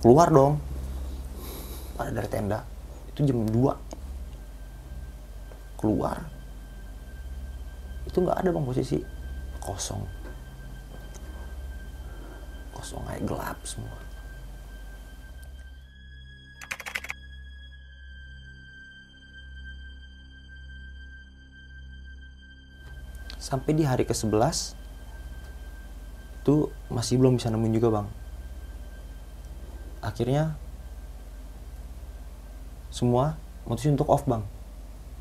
Keluar dong. Pada dari tenda. Itu jam 2 keluar. Itu nggak ada bang posisi. Kosong. Kosong kayak gelap semua sampai di hari ke-11 itu masih belum bisa nemuin juga bang. Akhirnya semua mutusin untuk off bang.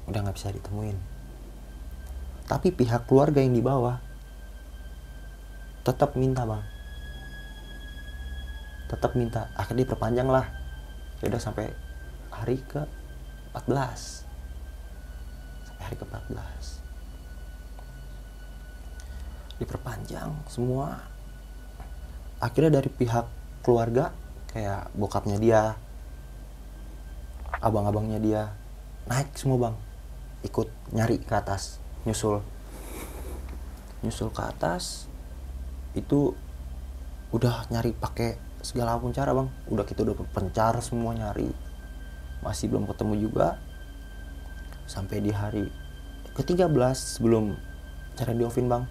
Udah nggak bisa ditemuin. Tapi pihak keluarga yang di bawah tetap minta bang. Tetap minta. Akhirnya diperpanjang lah. Ya udah sampai hari ke 14 sampai hari ke 14 diperpanjang semua. Akhirnya dari pihak keluarga kayak bokapnya dia abang-abangnya dia naik semua bang. Ikut nyari ke atas nyusul. Nyusul ke atas itu udah nyari pakai segala apa pun cara bang. Udah kita udah pencar semua nyari. Masih belum ketemu juga. Sampai di hari ke-13 sebelum cara diovin bang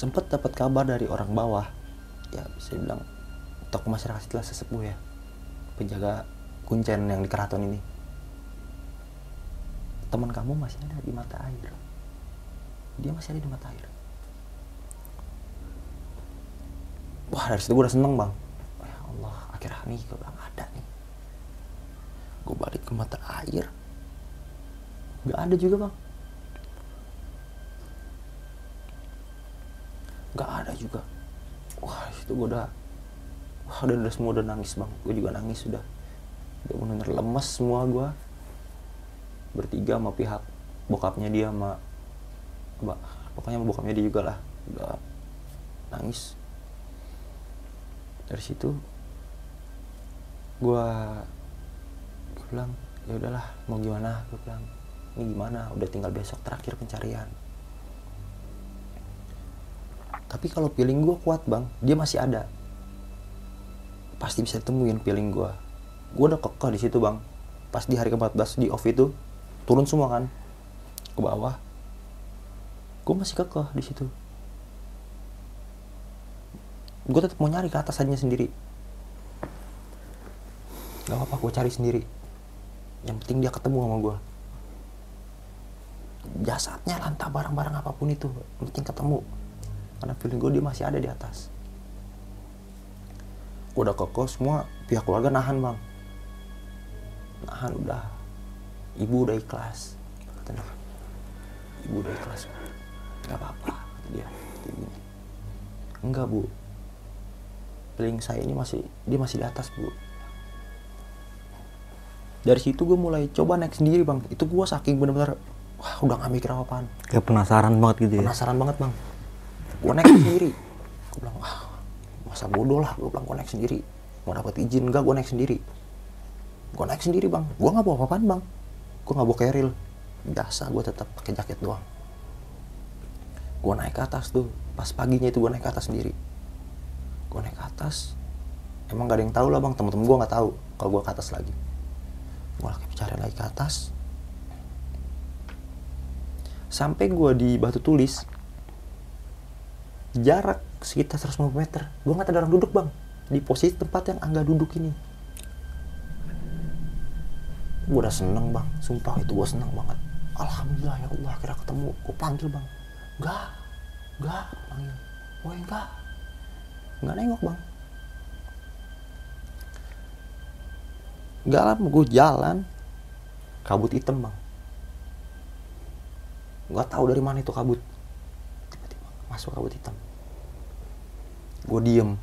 sempet dapat kabar dari orang bawah. Ya bisa dibilang tokoh masyarakat setelah sesepuh ya. Penjaga kuncen yang di keraton ini. Teman kamu masih ada di mata air. Dia masih ada di mata air. Wah dari situ gue udah seneng bang. Ya Allah akhirnya nih gue bilang ada nih. Gue balik ke mata air. Nggak ada juga bang nggak ada juga. Wah itu gue udah wah udah, udah semua udah nangis bang. Gue juga nangis sudah. Udah benar lemas semua gue bertiga sama pihak bokapnya dia sama mbak pokoknya sama bokapnya dia juga lah. Udah nangis. Dari situ gue gue bilang ya udahlah mau gimana? Gue bilang ini gimana? Udah tinggal besok terakhir pencarian tapi kalau feeling gue kuat bang dia masih ada. Pasti bisa ditemuin feeling gue gue udah kekeh di situ bang. Pas di hari ke-14 di off itu turun semua kan ke bawah. Gue masih kekeh di situ. Gue tetap mau nyari ke atas aja sendiri. Gak apa-apa gue cari sendiri. Yang penting dia ketemu sama gue jasadnya lantah barang-barang apa pun itu penting ketemu karena feeling gue dia masih ada di atas. Udah kokoh semua pihak keluarga nahan bang. Nahan udah. Ibu udah ikhlas. Katanya ibu udah ikhlas nggak apa-apa kata dia. Gini. enggak bu. Feeling saya ini masih dia masih di atas bu. Dari situ gue mulai coba naik sendiri bang. Itu gue saking bener-bener wah udah gak mikir apa-apaan. Kayak penasaran banget gitu ya. penasaran banget bang gue naik sendiri. Gue bilang wah masa bodoh lah. Gue bilang gue naik sendiri. Mau dapat izin. Enggak gue naik sendiri. Gue naik sendiri bang. Gue nggak bawa apa-apaan bang. Gue nggak bawa keril. Biasa gue tetap pakai jaket doang. Gue naik ke atas tuh. Pas paginya itu gue naik ke atas sendiri. Gue naik ke atas. Emang gak ada yang tahu lah bang. Temen-temen gue nggak tahu kalau gue ke atas lagi. Gue lagi cari lagi ke atas. Sampai gue di batu tulis jarak sekitar 150 meter. Gue nggak ada orang duduk bang. Di posisi tempat yang angga duduk ini. Gue udah seneng bang. Sumpah itu gue seneng banget. Alhamdulillah ya Allah akhirnya ketemu. Gue panggil bang. Enggak enggak panggil woi enggak enggak nengok bang. Enggak lama gue jalan kabut hitam bang. Nggak tahu dari mana itu kabut masuk kabut hitam. Gue diem.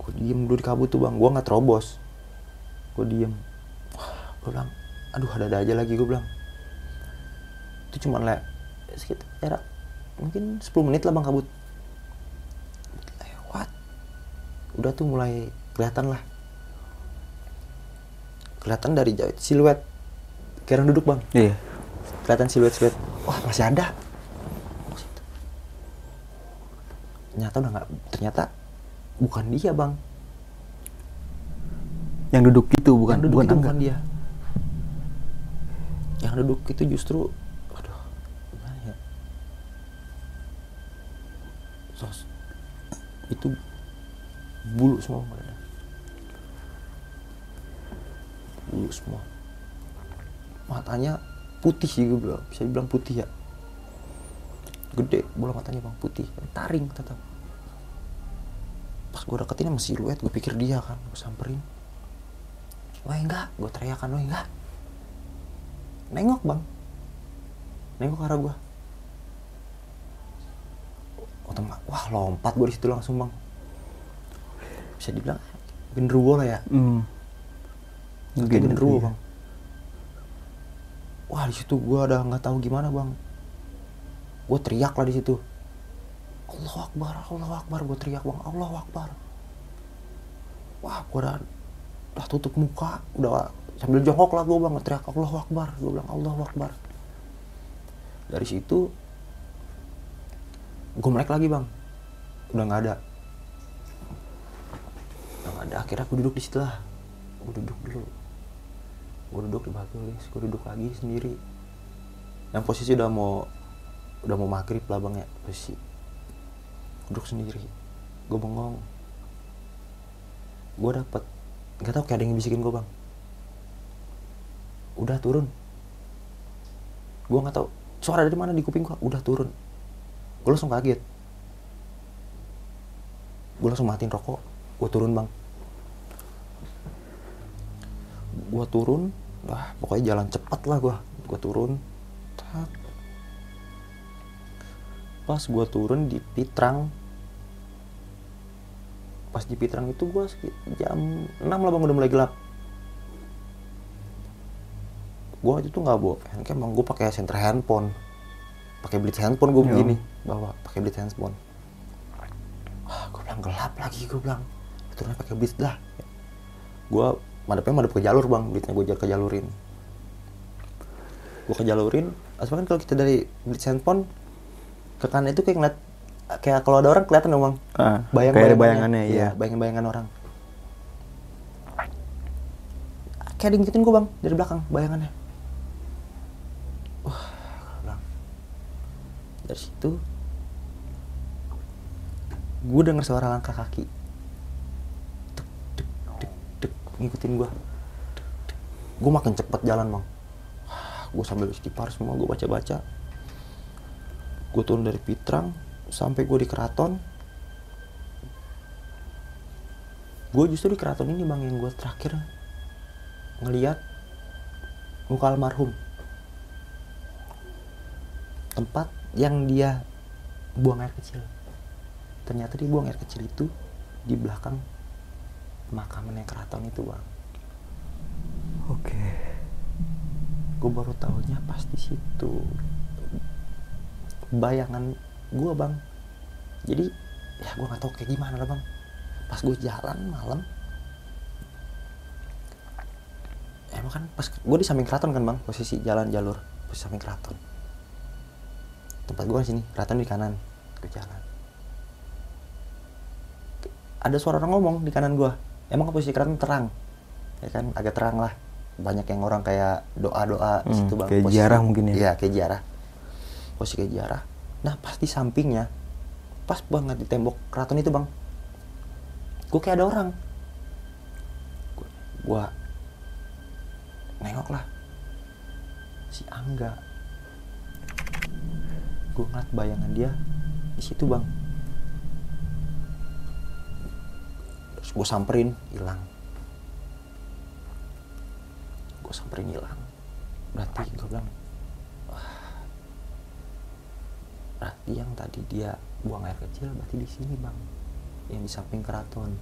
Gue diem dulu di kabut tuh bang. Gue nggak terobos. Gue diem. Gue bilang aduh ada ada aja lagi gue bilang. Itu cuma le sekitar jarak mungkin 10 menit lah bang kabut. Lewat udah tuh mulai kelihatan lah. Kelihatan dari jauh siluet. Kayak orang duduk bang. Iya. kelihatan siluet siluet wah masih ada ternyata udah nggak ternyata bukan dia bang. Yang duduk itu bukan yang duduk bukan itu Angga. bukan dia. Yang duduk itu justru aduh gimana ya? Sos itu bulu semua badannya. bulu semua. Matanya putih sih gue bilang. Bisa dibilang putih ya. Gede bola matanya bang putih. Taring tetap pas gue deketin sama siluet gue pikir dia kan gue samperin. Wah enggak. Gue teriakan wah enggak. Nengok bang. Nengok ke arah gue otomatis wah lompat gue di situ langsung bang. Bisa dibilang genderuwo lah ya. Gitu, genderuwo. iya. bang. Wah di situ gue udah nggak tahu gimana bang. Gue teriak lah di situ Allah Akbar Allah Akbar. Gue teriak bang Allah Akbar. Wah gue udah udah tutup muka udah sambil jongkok lah gue bang. Teriak Allah Akbar. Gue bilang Allah Akbar. Dari situ gue melek lagi bang. Udah nggak ada. Udah nggak ada. Akhirnya aku duduk di situ lah. Gue duduk dulu. Gue duduk di batu tulis gue duduk lagi sendiri. Yang posisi udah mau udah mau maghrib lah bang ya. Posisi duduk sendiri. Gue bengong. Gue dapet. Nggak tahu kayak ada yang bisikin gue bang. Udah turun. Gue nggak tahu suara dari mana di kuping gua. Udah turun. Gue langsung kaget. Gue langsung matiin rokok. Gue turun bang. Gue turun. Wah pokoknya jalan cepat lah gue gue turun. Pas gue turun di Pitrang pas di Pitrang itu gue jam 6 lah bang udah mulai gelap. Gue waktu itu nggak bawa handcam bang. Gue pakai senter handphone. Pakai blitz handphone gue begini bawa pakai blitz handphone. Wah gue bilang gelap lagi gue bilang. Turunnya pakai blitz dah. Gue madepnya madep ke jalur bang. Blitznya gue ke jalurin gue ke jalurin asal kan kalau kita dari blitz handphone ke kanan itu kayak ngeliat kayak kalau ada orang kelihatan dong bang. Ah, bayang kayak bayangannya, iya. bayangan-bayangan orang. Kayak diingetin gue bang dari belakang bayangannya. Wah bilang dari situ gue denger suara langkah kaki. Tuk tuk tuk tuk ngikutin gue gue makin cepet jalan bang. Gue sambil istighfar semua gue baca baca gue turun dari Pitrang sampai gue di keraton gue justru di keraton ini bang yang gue terakhir ngeliat muka almarhum. Tempat yang dia buang air kecil. Ternyata dia buang air kecil itu di belakang makamannya keraton itu bang. Oke. gue baru tahunya pas di situ. Bayangan gue bang. Jadi ya gue nggak tahu kayak gimana lah bang. Pas gue jalan malam emang kan pas gue di samping keraton kan bang? Posisi jalan jalur posisi samping keraton. Tempat gue di sini keraton di kanan gue jalan. Ada suara orang ngomong di kanan gue emang kan posisi keraton terang ya kan? Agak terang lah. Banyak yang orang kayak doa doa Hmm, situ bang. kayak ziarah mungkin ya? iya kayak ziarah. Posisi kayak ziarah nah pas di sampingnya pas banget di tembok keraton itu bang. Gue kayak ada orang. Gue nengok lah si Angga. Gue ngeliat bayangan dia di situ bang. Terus gue samperin hilang. Gue samperin hilang. Berarti gue bilang wah berarti yang tadi dia buang air kecil berarti di sini bang. Yang di samping keraton.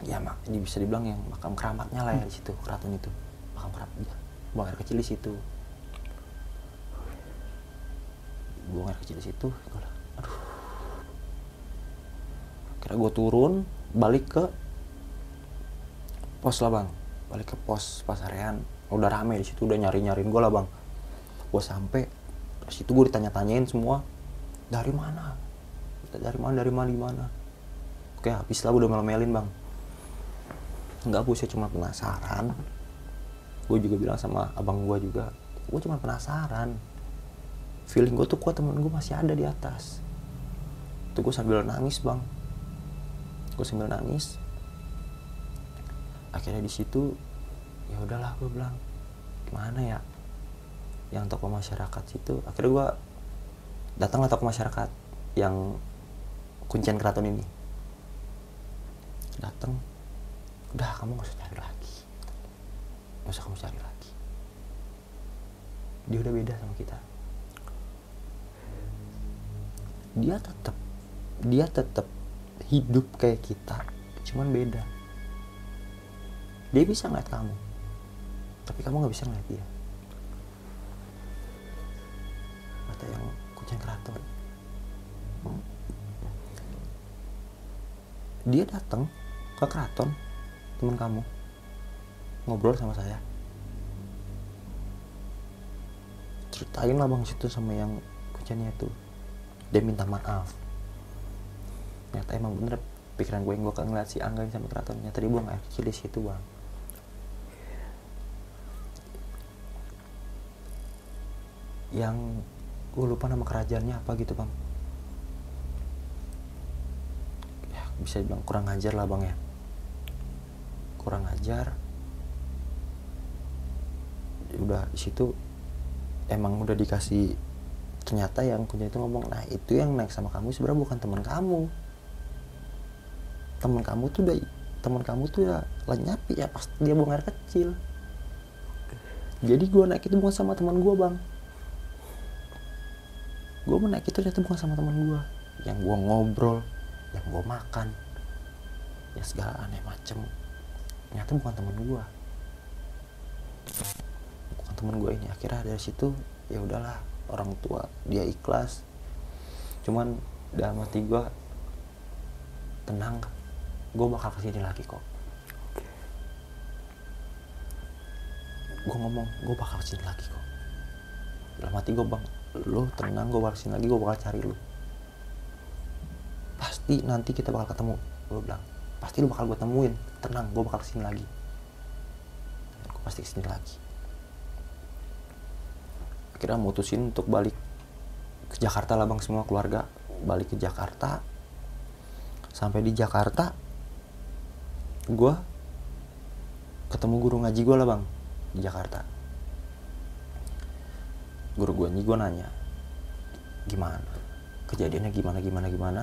Ya mak bisa dibilang yang makam keramatnya lah ya di situ keraton itu. Makam keramatnya buang air kecil di situ. Buang air kecil di situ gue aduh. Kira gue turun balik ke pos lah bang. Balik ke pos pasarean udah rame di situ udah nyari nyariin gue lah bang. Gue sampai di situ gue ditanya-tanyain semua dari mana? Dari mana dari mana di mana oke habis lah gue udah melo-melin bang. Nggak gue sih cuma penasaran. Gue juga bilang sama abang gue juga gue cuma penasaran. Feeling gue tuh kuat temen gue masih ada di atas. Tuh gue sambil nangis bang. Gue sambil nangis. Akhirnya di situ ya udahlah gue bilang gimana ya yang tokoh masyarakat situ. Akhirnya gue datanglah tokoh masyarakat yang kuncian keraton ini. Datang udah kamu gak usah cari lagi. Gak usah kamu cari lagi. Dia udah beda sama kita. Dia tetap dia tetap hidup kayak kita cuman beda. Dia bisa ngeliat kamu tapi kamu nggak bisa ngeliat dia kata yang kucing keraton. Dia datang ke keraton teman kamu ngobrol sama saya. Ceritain lah bang situ sama yang kucingnya itu. Dia minta maaf. Ternyata emang bener pikiran gue yang gue ngeliat si Angga sama keraton ternyata dia buang air kecil di situ bang. Yang gue lupa nama kerajaannya apa gitu bang. Ya bisa dibilang kurang ajar lah bang ya. Kurang ajar. Udah di situ emang udah dikasih ternyata yang punya itu ngomong nah itu yang naik sama kamu sebenarnya bukan teman kamu. Teman kamu tuh udah teman kamu tuh ya lenyap ya pas dia buang air kecil. Jadi gue naik itu bukan sama teman gue bang gue naik itu ternyata bukan sama teman gue yang gue ngobrol yang gue makan. Ya segala aneh macem. Ternyata bukan teman gue bukan teman gue ini. Akhirnya dari situ ya udahlah orang tua dia ikhlas. Cuman dalam hati gue tenang gue bakal ke sini lagi kok. Gue ngomong gue bakal ke sini lagi kok. Dalam hati gue bang lu tenang gue ke sini lagi gue bakal cari lu. Pasti nanti kita bakal ketemu gue bilang. Pasti lu bakal gue temuin. Tenang gue bakal ke sini lagi. Gue pasti ke sini lagi. Akhirnya mutusin untuk balik ke Jakarta lah bang semua keluarga. Balik ke Jakarta. Sampai di Jakarta gue ketemu guru ngaji gue lah bang di Jakarta guru gue nih gue nanya gimana? Kejadiannya gimana gimana gimana?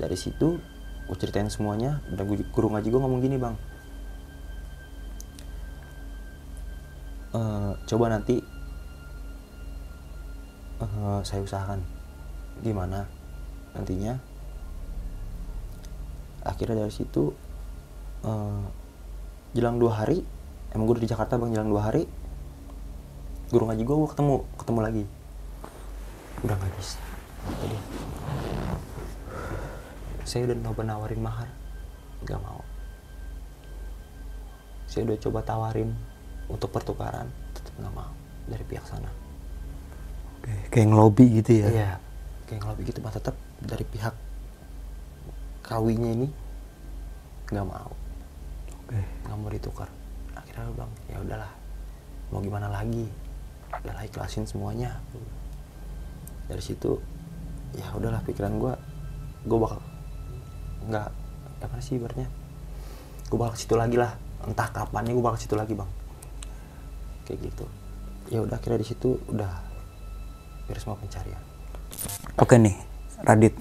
Dari situ gue ceritain semuanya dan guru, guru ngaji gue ngomong gini bang. "Eh, coba nanti eh, saya usahakan. Gimana? Nantinya akhirnya dari situ eh, jelang dua hari emang gue udah di Jakarta bang jelang dua hari guru ngaji gue gue ketemu ketemu lagi udah nggak bisa dia saya udah coba nawarin mahar nggak mau saya udah coba tawarin untuk pertukaran tetap nggak mau dari pihak sana Oke, kayak ngelobi gitu ya. Iya, kayak ngelobi gitu mah tetap dari pihak kawinya ini nggak mau, Oke. nggak mau ditukar. Akhirnya gue bilang ya udahlah, mau gimana lagi? Udahlah ikhlasin semuanya. Dari situ ya udahlah pikiran gue, gue bakal nggak apa sih ibaratnya, gue bakal situ lagi lah. Entah kapannya gue bakal situ lagi bang. Kayak gitu. Ya udah akhirnya di situ udah beres semua pencarian. Oke nih, Radit.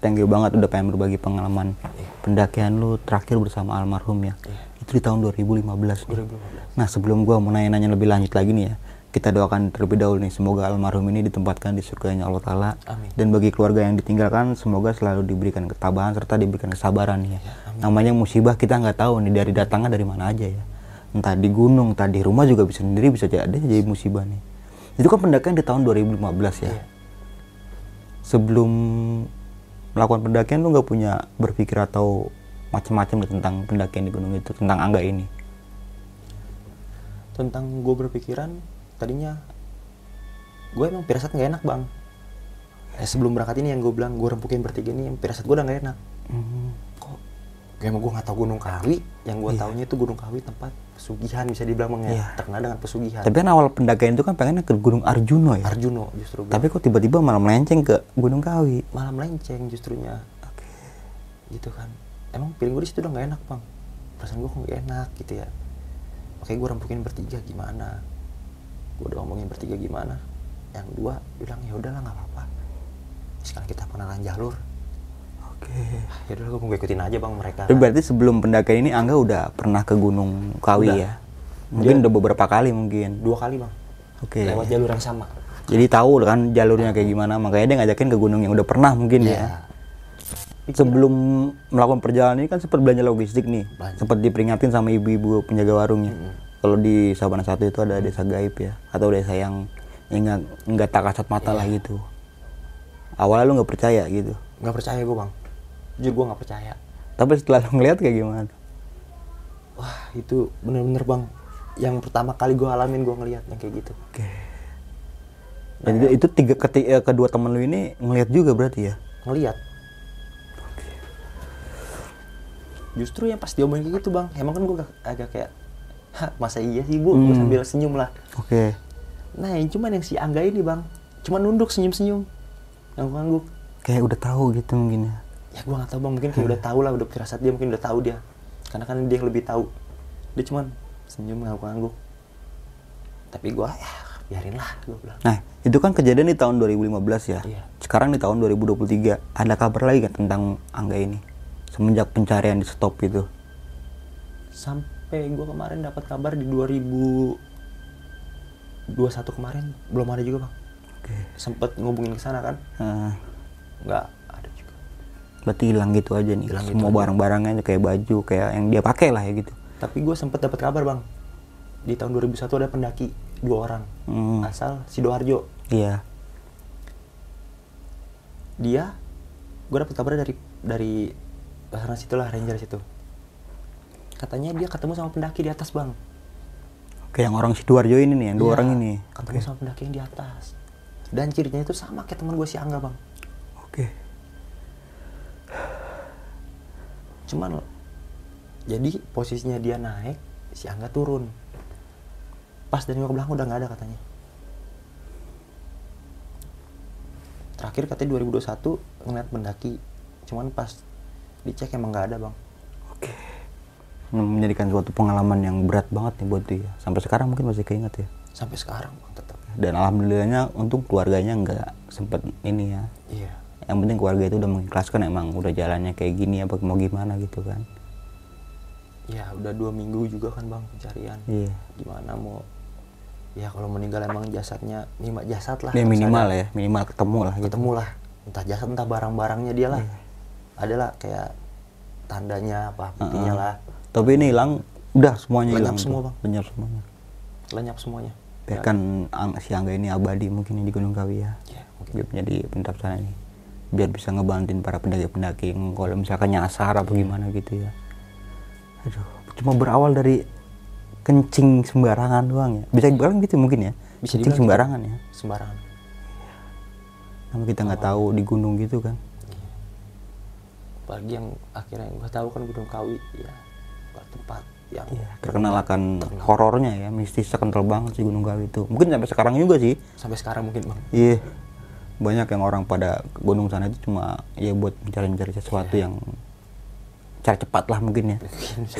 Thank you banget udah pengen berbagi pengalaman pendakian lu terakhir bersama almarhum ya. Iya. Itu di tahun 2015. nih. 2015. Nah, sebelum gua mau nanya-nanya lebih lanjut lagi nih ya. Kita doakan terlebih dahulu nih semoga almarhum ini ditempatkan di surganya Allah taala. Amin. Dan bagi keluarga yang ditinggalkan semoga selalu diberikan ketabahan serta diberikan kesabaran ya. Namanya musibah kita nggak tahu nih dari datangnya dari mana aja ya. Entah di gunung, entah di rumah juga bisa sendiri bisa jadi jadi musibah nih. Itu kan pendakian di tahun 2015 ya. Iya. Sebelum melakukan pendakian lu nggak punya berpikir atau macam-macam tentang pendakian di gunung itu tentang angga ini. tentang gue berpikiran tadinya gue emang pirasat nggak enak bang. Eh, sebelum berangkat ini yang gue bilang gue rempukin bertiga ini yang pirasat gue udah nggak enak. Kok kayak gue nggak tahu gunung kawi yang gue taunya itu gunung kawi tempat pesugihan bisa dibilang bang ya. Iya. terkenal dengan pesugihan. Tapi kan awal pendakian itu kan pengennya ke Gunung Arjuno ya. Arjuno justru gua. Tapi kok tiba-tiba malah melenceng ke Gunung Kawi. malah melenceng justrunya. Gitu kan. Emang feeling gue di situ udah nggak enak bang. Perasaan gue kok nggak enak gitu ya. Makanya gue rempukin bertiga gimana gue udah ngomongin bertiga gimana yang dua bilang ya udahlah nggak apa-apa sekarang kita pengenalan jalur Oke. ya udah gue ikutin aja bang mereka Tapi berarti sebelum pendakian ini Angga udah pernah ke Gunung Kawi Udah. ya? Mungkin udah beberapa kali mungkin. dua kali bang Oke. lewat jalur yang sama Jadi tahu kan jalurnya kayak gimana, makanya dia ngajakin ke gunung yang udah pernah mungkin Iya. ya. Sebelum melakukan perjalanan ini kan sempat belanja logistik nih, sempat diperingatin sama ibu-ibu penjaga warungnya. Kalau di Sabana Satu itu ada desa gaib ya, atau desa yang yang nggak nggak tak kasat mata lah gitu. Awalnya lu nggak percaya gitu, nggak percaya gue bang. Jujur gue nggak percaya. Tapi setelah lu ngeliat kayak gimana? wah itu bener-bener bang. Yang pertama kali gue alamin gue ngeliat yang kayak gitu. Oke. Dan itu, itu tiga keti- eh, kedua temen lu ini ngeliat juga berarti ya? ngeliat. Justru yang pas diomongin kayak gitu bang. Emang kan gue agak kayak Hah, masa iya sih bu gue Hmm. sambil senyum lah Oke. nah yang cuman yang si Angga ini bang cuman nunduk senyum-senyum ngangguk-ngangguk Kayak udah tahu gitu mungkin ya. ya gue nggak tahu bang mungkin kayak udah tahu lah udah firasat dia mungkin udah tahu dia karena kan dia yang lebih tahu dia cuman senyum ngangguk-ngangguk tapi gue ya biarin lah gue bilang Nah, itu kan kejadian di tahun 2015 ya. Iya. Sekarang di tahun 2023, ada kabar lagi kan tentang Angga ini? Semenjak pencarian di stop itu. sampai gue kemarin dapat kabar di 2021 kemarin belum ada juga bang Oke. sempet ngubungin ke sana kan Nah, nggak ada juga berarti hilang gitu aja nih. Hilang gitu Semua aja. barang-barangnya kayak baju, kayak yang dia pakai lah ya gitu. tapi gue sempet dapat kabar bang di tahun 2001 ada pendaki dua orang Hmm. asal sidoarjo Iya. dia gue dapat kabar dari dari Basarnas situ lah ranger situ katanya dia ketemu sama pendaki di atas bang. Kayak yang orang Sidoarjo ini nih, yang dua Iya, orang ini. ketemu sama pendaki yang di atas. Dan cirinya itu sama kayak teman gue si Angga bang. Oke. cuman jadi posisinya dia naik si Angga turun. Pas dari ke belakang udah nggak ada katanya. Terakhir katanya 2021 ngeliat pendaki. Cuman pas dicek emang nggak ada bang. Oke. Menjadikan suatu pengalaman yang berat banget nih buat dia. Sampai sekarang mungkin masih keinget ya. sampai sekarang bang tetap Dan alhamdulillahnya untuk keluarganya nggak sempet ini ya. iya Yang penting keluarga itu udah mengikhlaskan emang udah jalannya kayak gini apa mau gimana gitu kan. ya udah dua minggu juga kan bang pencarian Iya. gimana mau ya kalau meninggal emang jasadnya minimal jasad lah Ya minimal ada. ya, minimal ketemu lah gitu. ketemu lah entah jasad entah barang-barangnya dia lah Iya. adalah kayak tandanya apa buktinya Heeh. lah Tapi ini hilang, udah semuanya Lenyap hilang. tuh. semua, Bang. Lenyap semuanya. lenyap semuanya Biarkan ang- si Angga ini abadi mungkin di Gunung Kawi ya. ya mungkin Dia menjadi sana ini. Biar bisa ngebantuin para pendaki-pendaki kalau misalkan nyasar apa gimana gitu ya. Aduh, cuma berawal dari kencing sembarangan doang ya. Bisa dibilang gitu mungkin ya. Bisa kencing sembarangan ya. sembarangan Namun kita nggak tahu di gunung gitu kan. apalagi yang akhirnya gue tahu kan Gunung Kawi ya tempat yang Iya, terkenal akan horornya ya, mistisnya kental banget sih Gunung Kawi itu. Mungkin sampai sekarang juga sih. sampai sekarang mungkin bang Iya. Banyak yang orang pada gunung sana itu cuma ya buat mencari-mencari sesuatu yang cara cepat lah mungkin ya.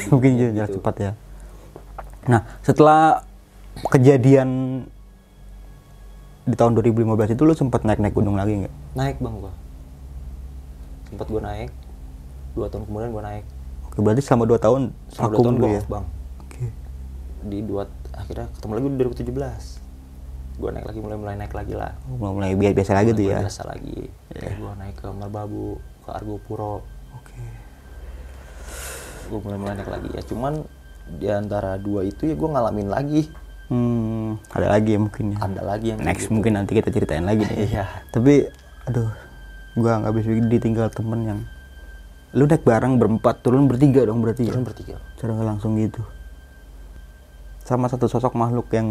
Mungkin juga (laughs) cara gitu. cepat ya. Nah, setelah kejadian di tahun 2015 itu lu sempat naik-naik gunung lagi nggak? naik bang gua tempat gua naik dua tahun kemudian gua naik berarti selama 2 tahun selama dua vakum tahun dulu gua ya. bang Oke. di dua akhirnya ketemu lagi di 2017 gua naik lagi mulai mulai naik lagi lah Oh, Mulai mulai biasa, biasa lagi tuh ya. biasa lagi kayak gua naik ke Merbabu ke Argopuro Oke. gue mulai mulai naik lagi ya cuman di antara dua itu ya gue ngalamin lagi Hmm, ada lagi ya mungkin ya. ada lagi yang Next gitu. mungkin nanti kita ceritain lagi deh. (laughs) Iya. Tapi aduh, gua nggak bisa ditinggal temen yang lu naik bareng berempat turun bertiga dong berarti ya. turun bertiga Cara nggak langsung gitu. Sama satu sosok makhluk yang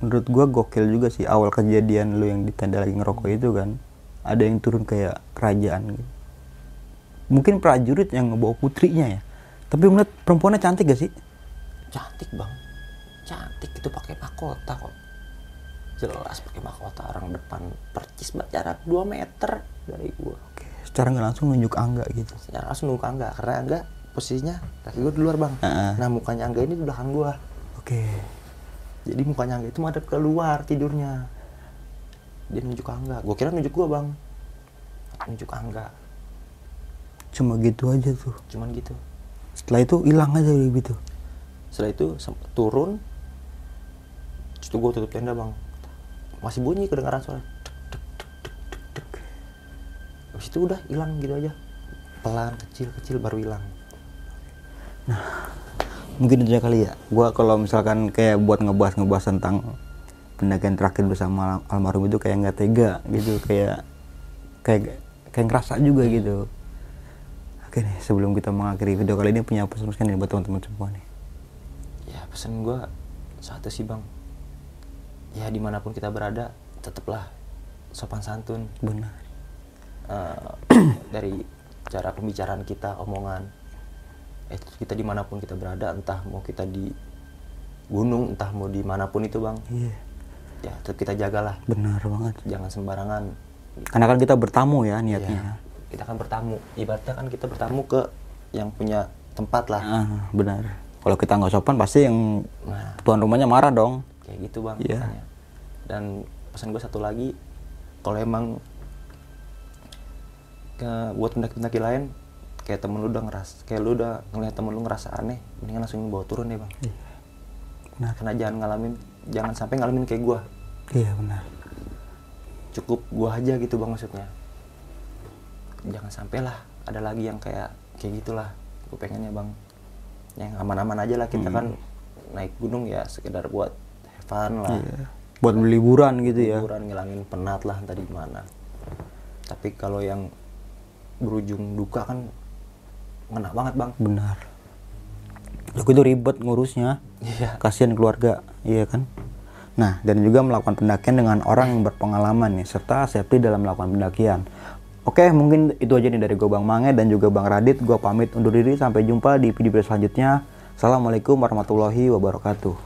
menurut gua gokil juga sih awal kejadian lu yang di tenda lagi ngerokok itu kan. Ada yang turun kayak kerajaan gitu. Mungkin prajurit yang ngebawa putrinya ya. Tapi melihat perempuannya cantik gak sih? cantik bang cantik itu pakai mahkota kok jelas pakai mahkota orang depan percis jarak 2 meter dari gua Oke, secara nggak langsung nunjuk angga gitu. secara langsung nunggu angga karena angga posisinya kaki gua di luar bang Heeh. nah mukanya angga ini di belakang gua Oke. jadi mukanya angga itu madep keluar tidurnya dia nunjuk angga gua kira nunjuk gua bang nunjuk angga Cuma gitu aja tuh. cuman gitu Setelah itu hilang aja gitu. setelah itu turun itu gue tutup tenda bang masih bunyi kedengaran suara Dek, dek, dek, dek, dek, dek. Habis itu udah hilang gitu aja pelan kecil kecil baru hilang Mungkin itu aja kali ya. Gua kalau misalkan kayak buat ngebahas-ngebahas tentang pendakian terakhir bersama al- almarhum itu kayak nggak tega gitu, kayak kayak kayak ngerasa juga gitu. Oke nih, sebelum kita mengakhiri video kali ini punya pesan-pesan nih buat teman-teman semua nih. ya pesan gue satu sih bang ya di mana pun kita berada tetaplah sopan santun Benar. Eh, (clears throat) dari cara pembicaraan kita omongan eh kita di mana pun kita berada entah mau kita di gunung entah mau di mana pun itu bang Iya, ya tetap kita jagalah benar banget. jangan sembarangan Karena kan kita bertamu ya niatnya. kita kan bertamu ibaratnya kan kita bertamu ke yang punya tempat lah Ah, benar. Kalau kita nggak sopan pasti yang nah tuan rumahnya marah dong. kayak gitu bang Iya. makanya. dan pesan gue satu lagi kalau emang ke buat pendaki-pendaki lain kayak temen lu udah ngeras kayak lu udah ngeliat temen lu ngerasa aneh mendingan langsung bawa turun deh bang. Benar. karena jangan ngalamin jangan sampai ngalamin kayak gua. Iya benar. cukup gua aja gitu bang maksudnya. Jangan sampai lah ada lagi yang kayak kayak gitulah. Gue pengennya bang yang aman-aman aja lah. Kita kan naik gunung ya sekedar buat fun lah. Iya. Buat liburan gitu ya. liburan ngilangin penat lah tadi mana. Tapi kalau yang berujung duka kan ngena banget bang Benar. Aku itu ribet ngurusnya. iya Kasihan keluarga, iya kan? Nah, dan juga melakukan pendakian dengan orang yang berpengalaman nih, serta safety dalam melakukan pendakian. Oke, mungkin itu aja nih dari gue Bang Mange dan juga Bang Radit. Gue pamit undur diri, sampai jumpa di video selanjutnya. Assalamualaikum warahmatullahi wabarakatuh.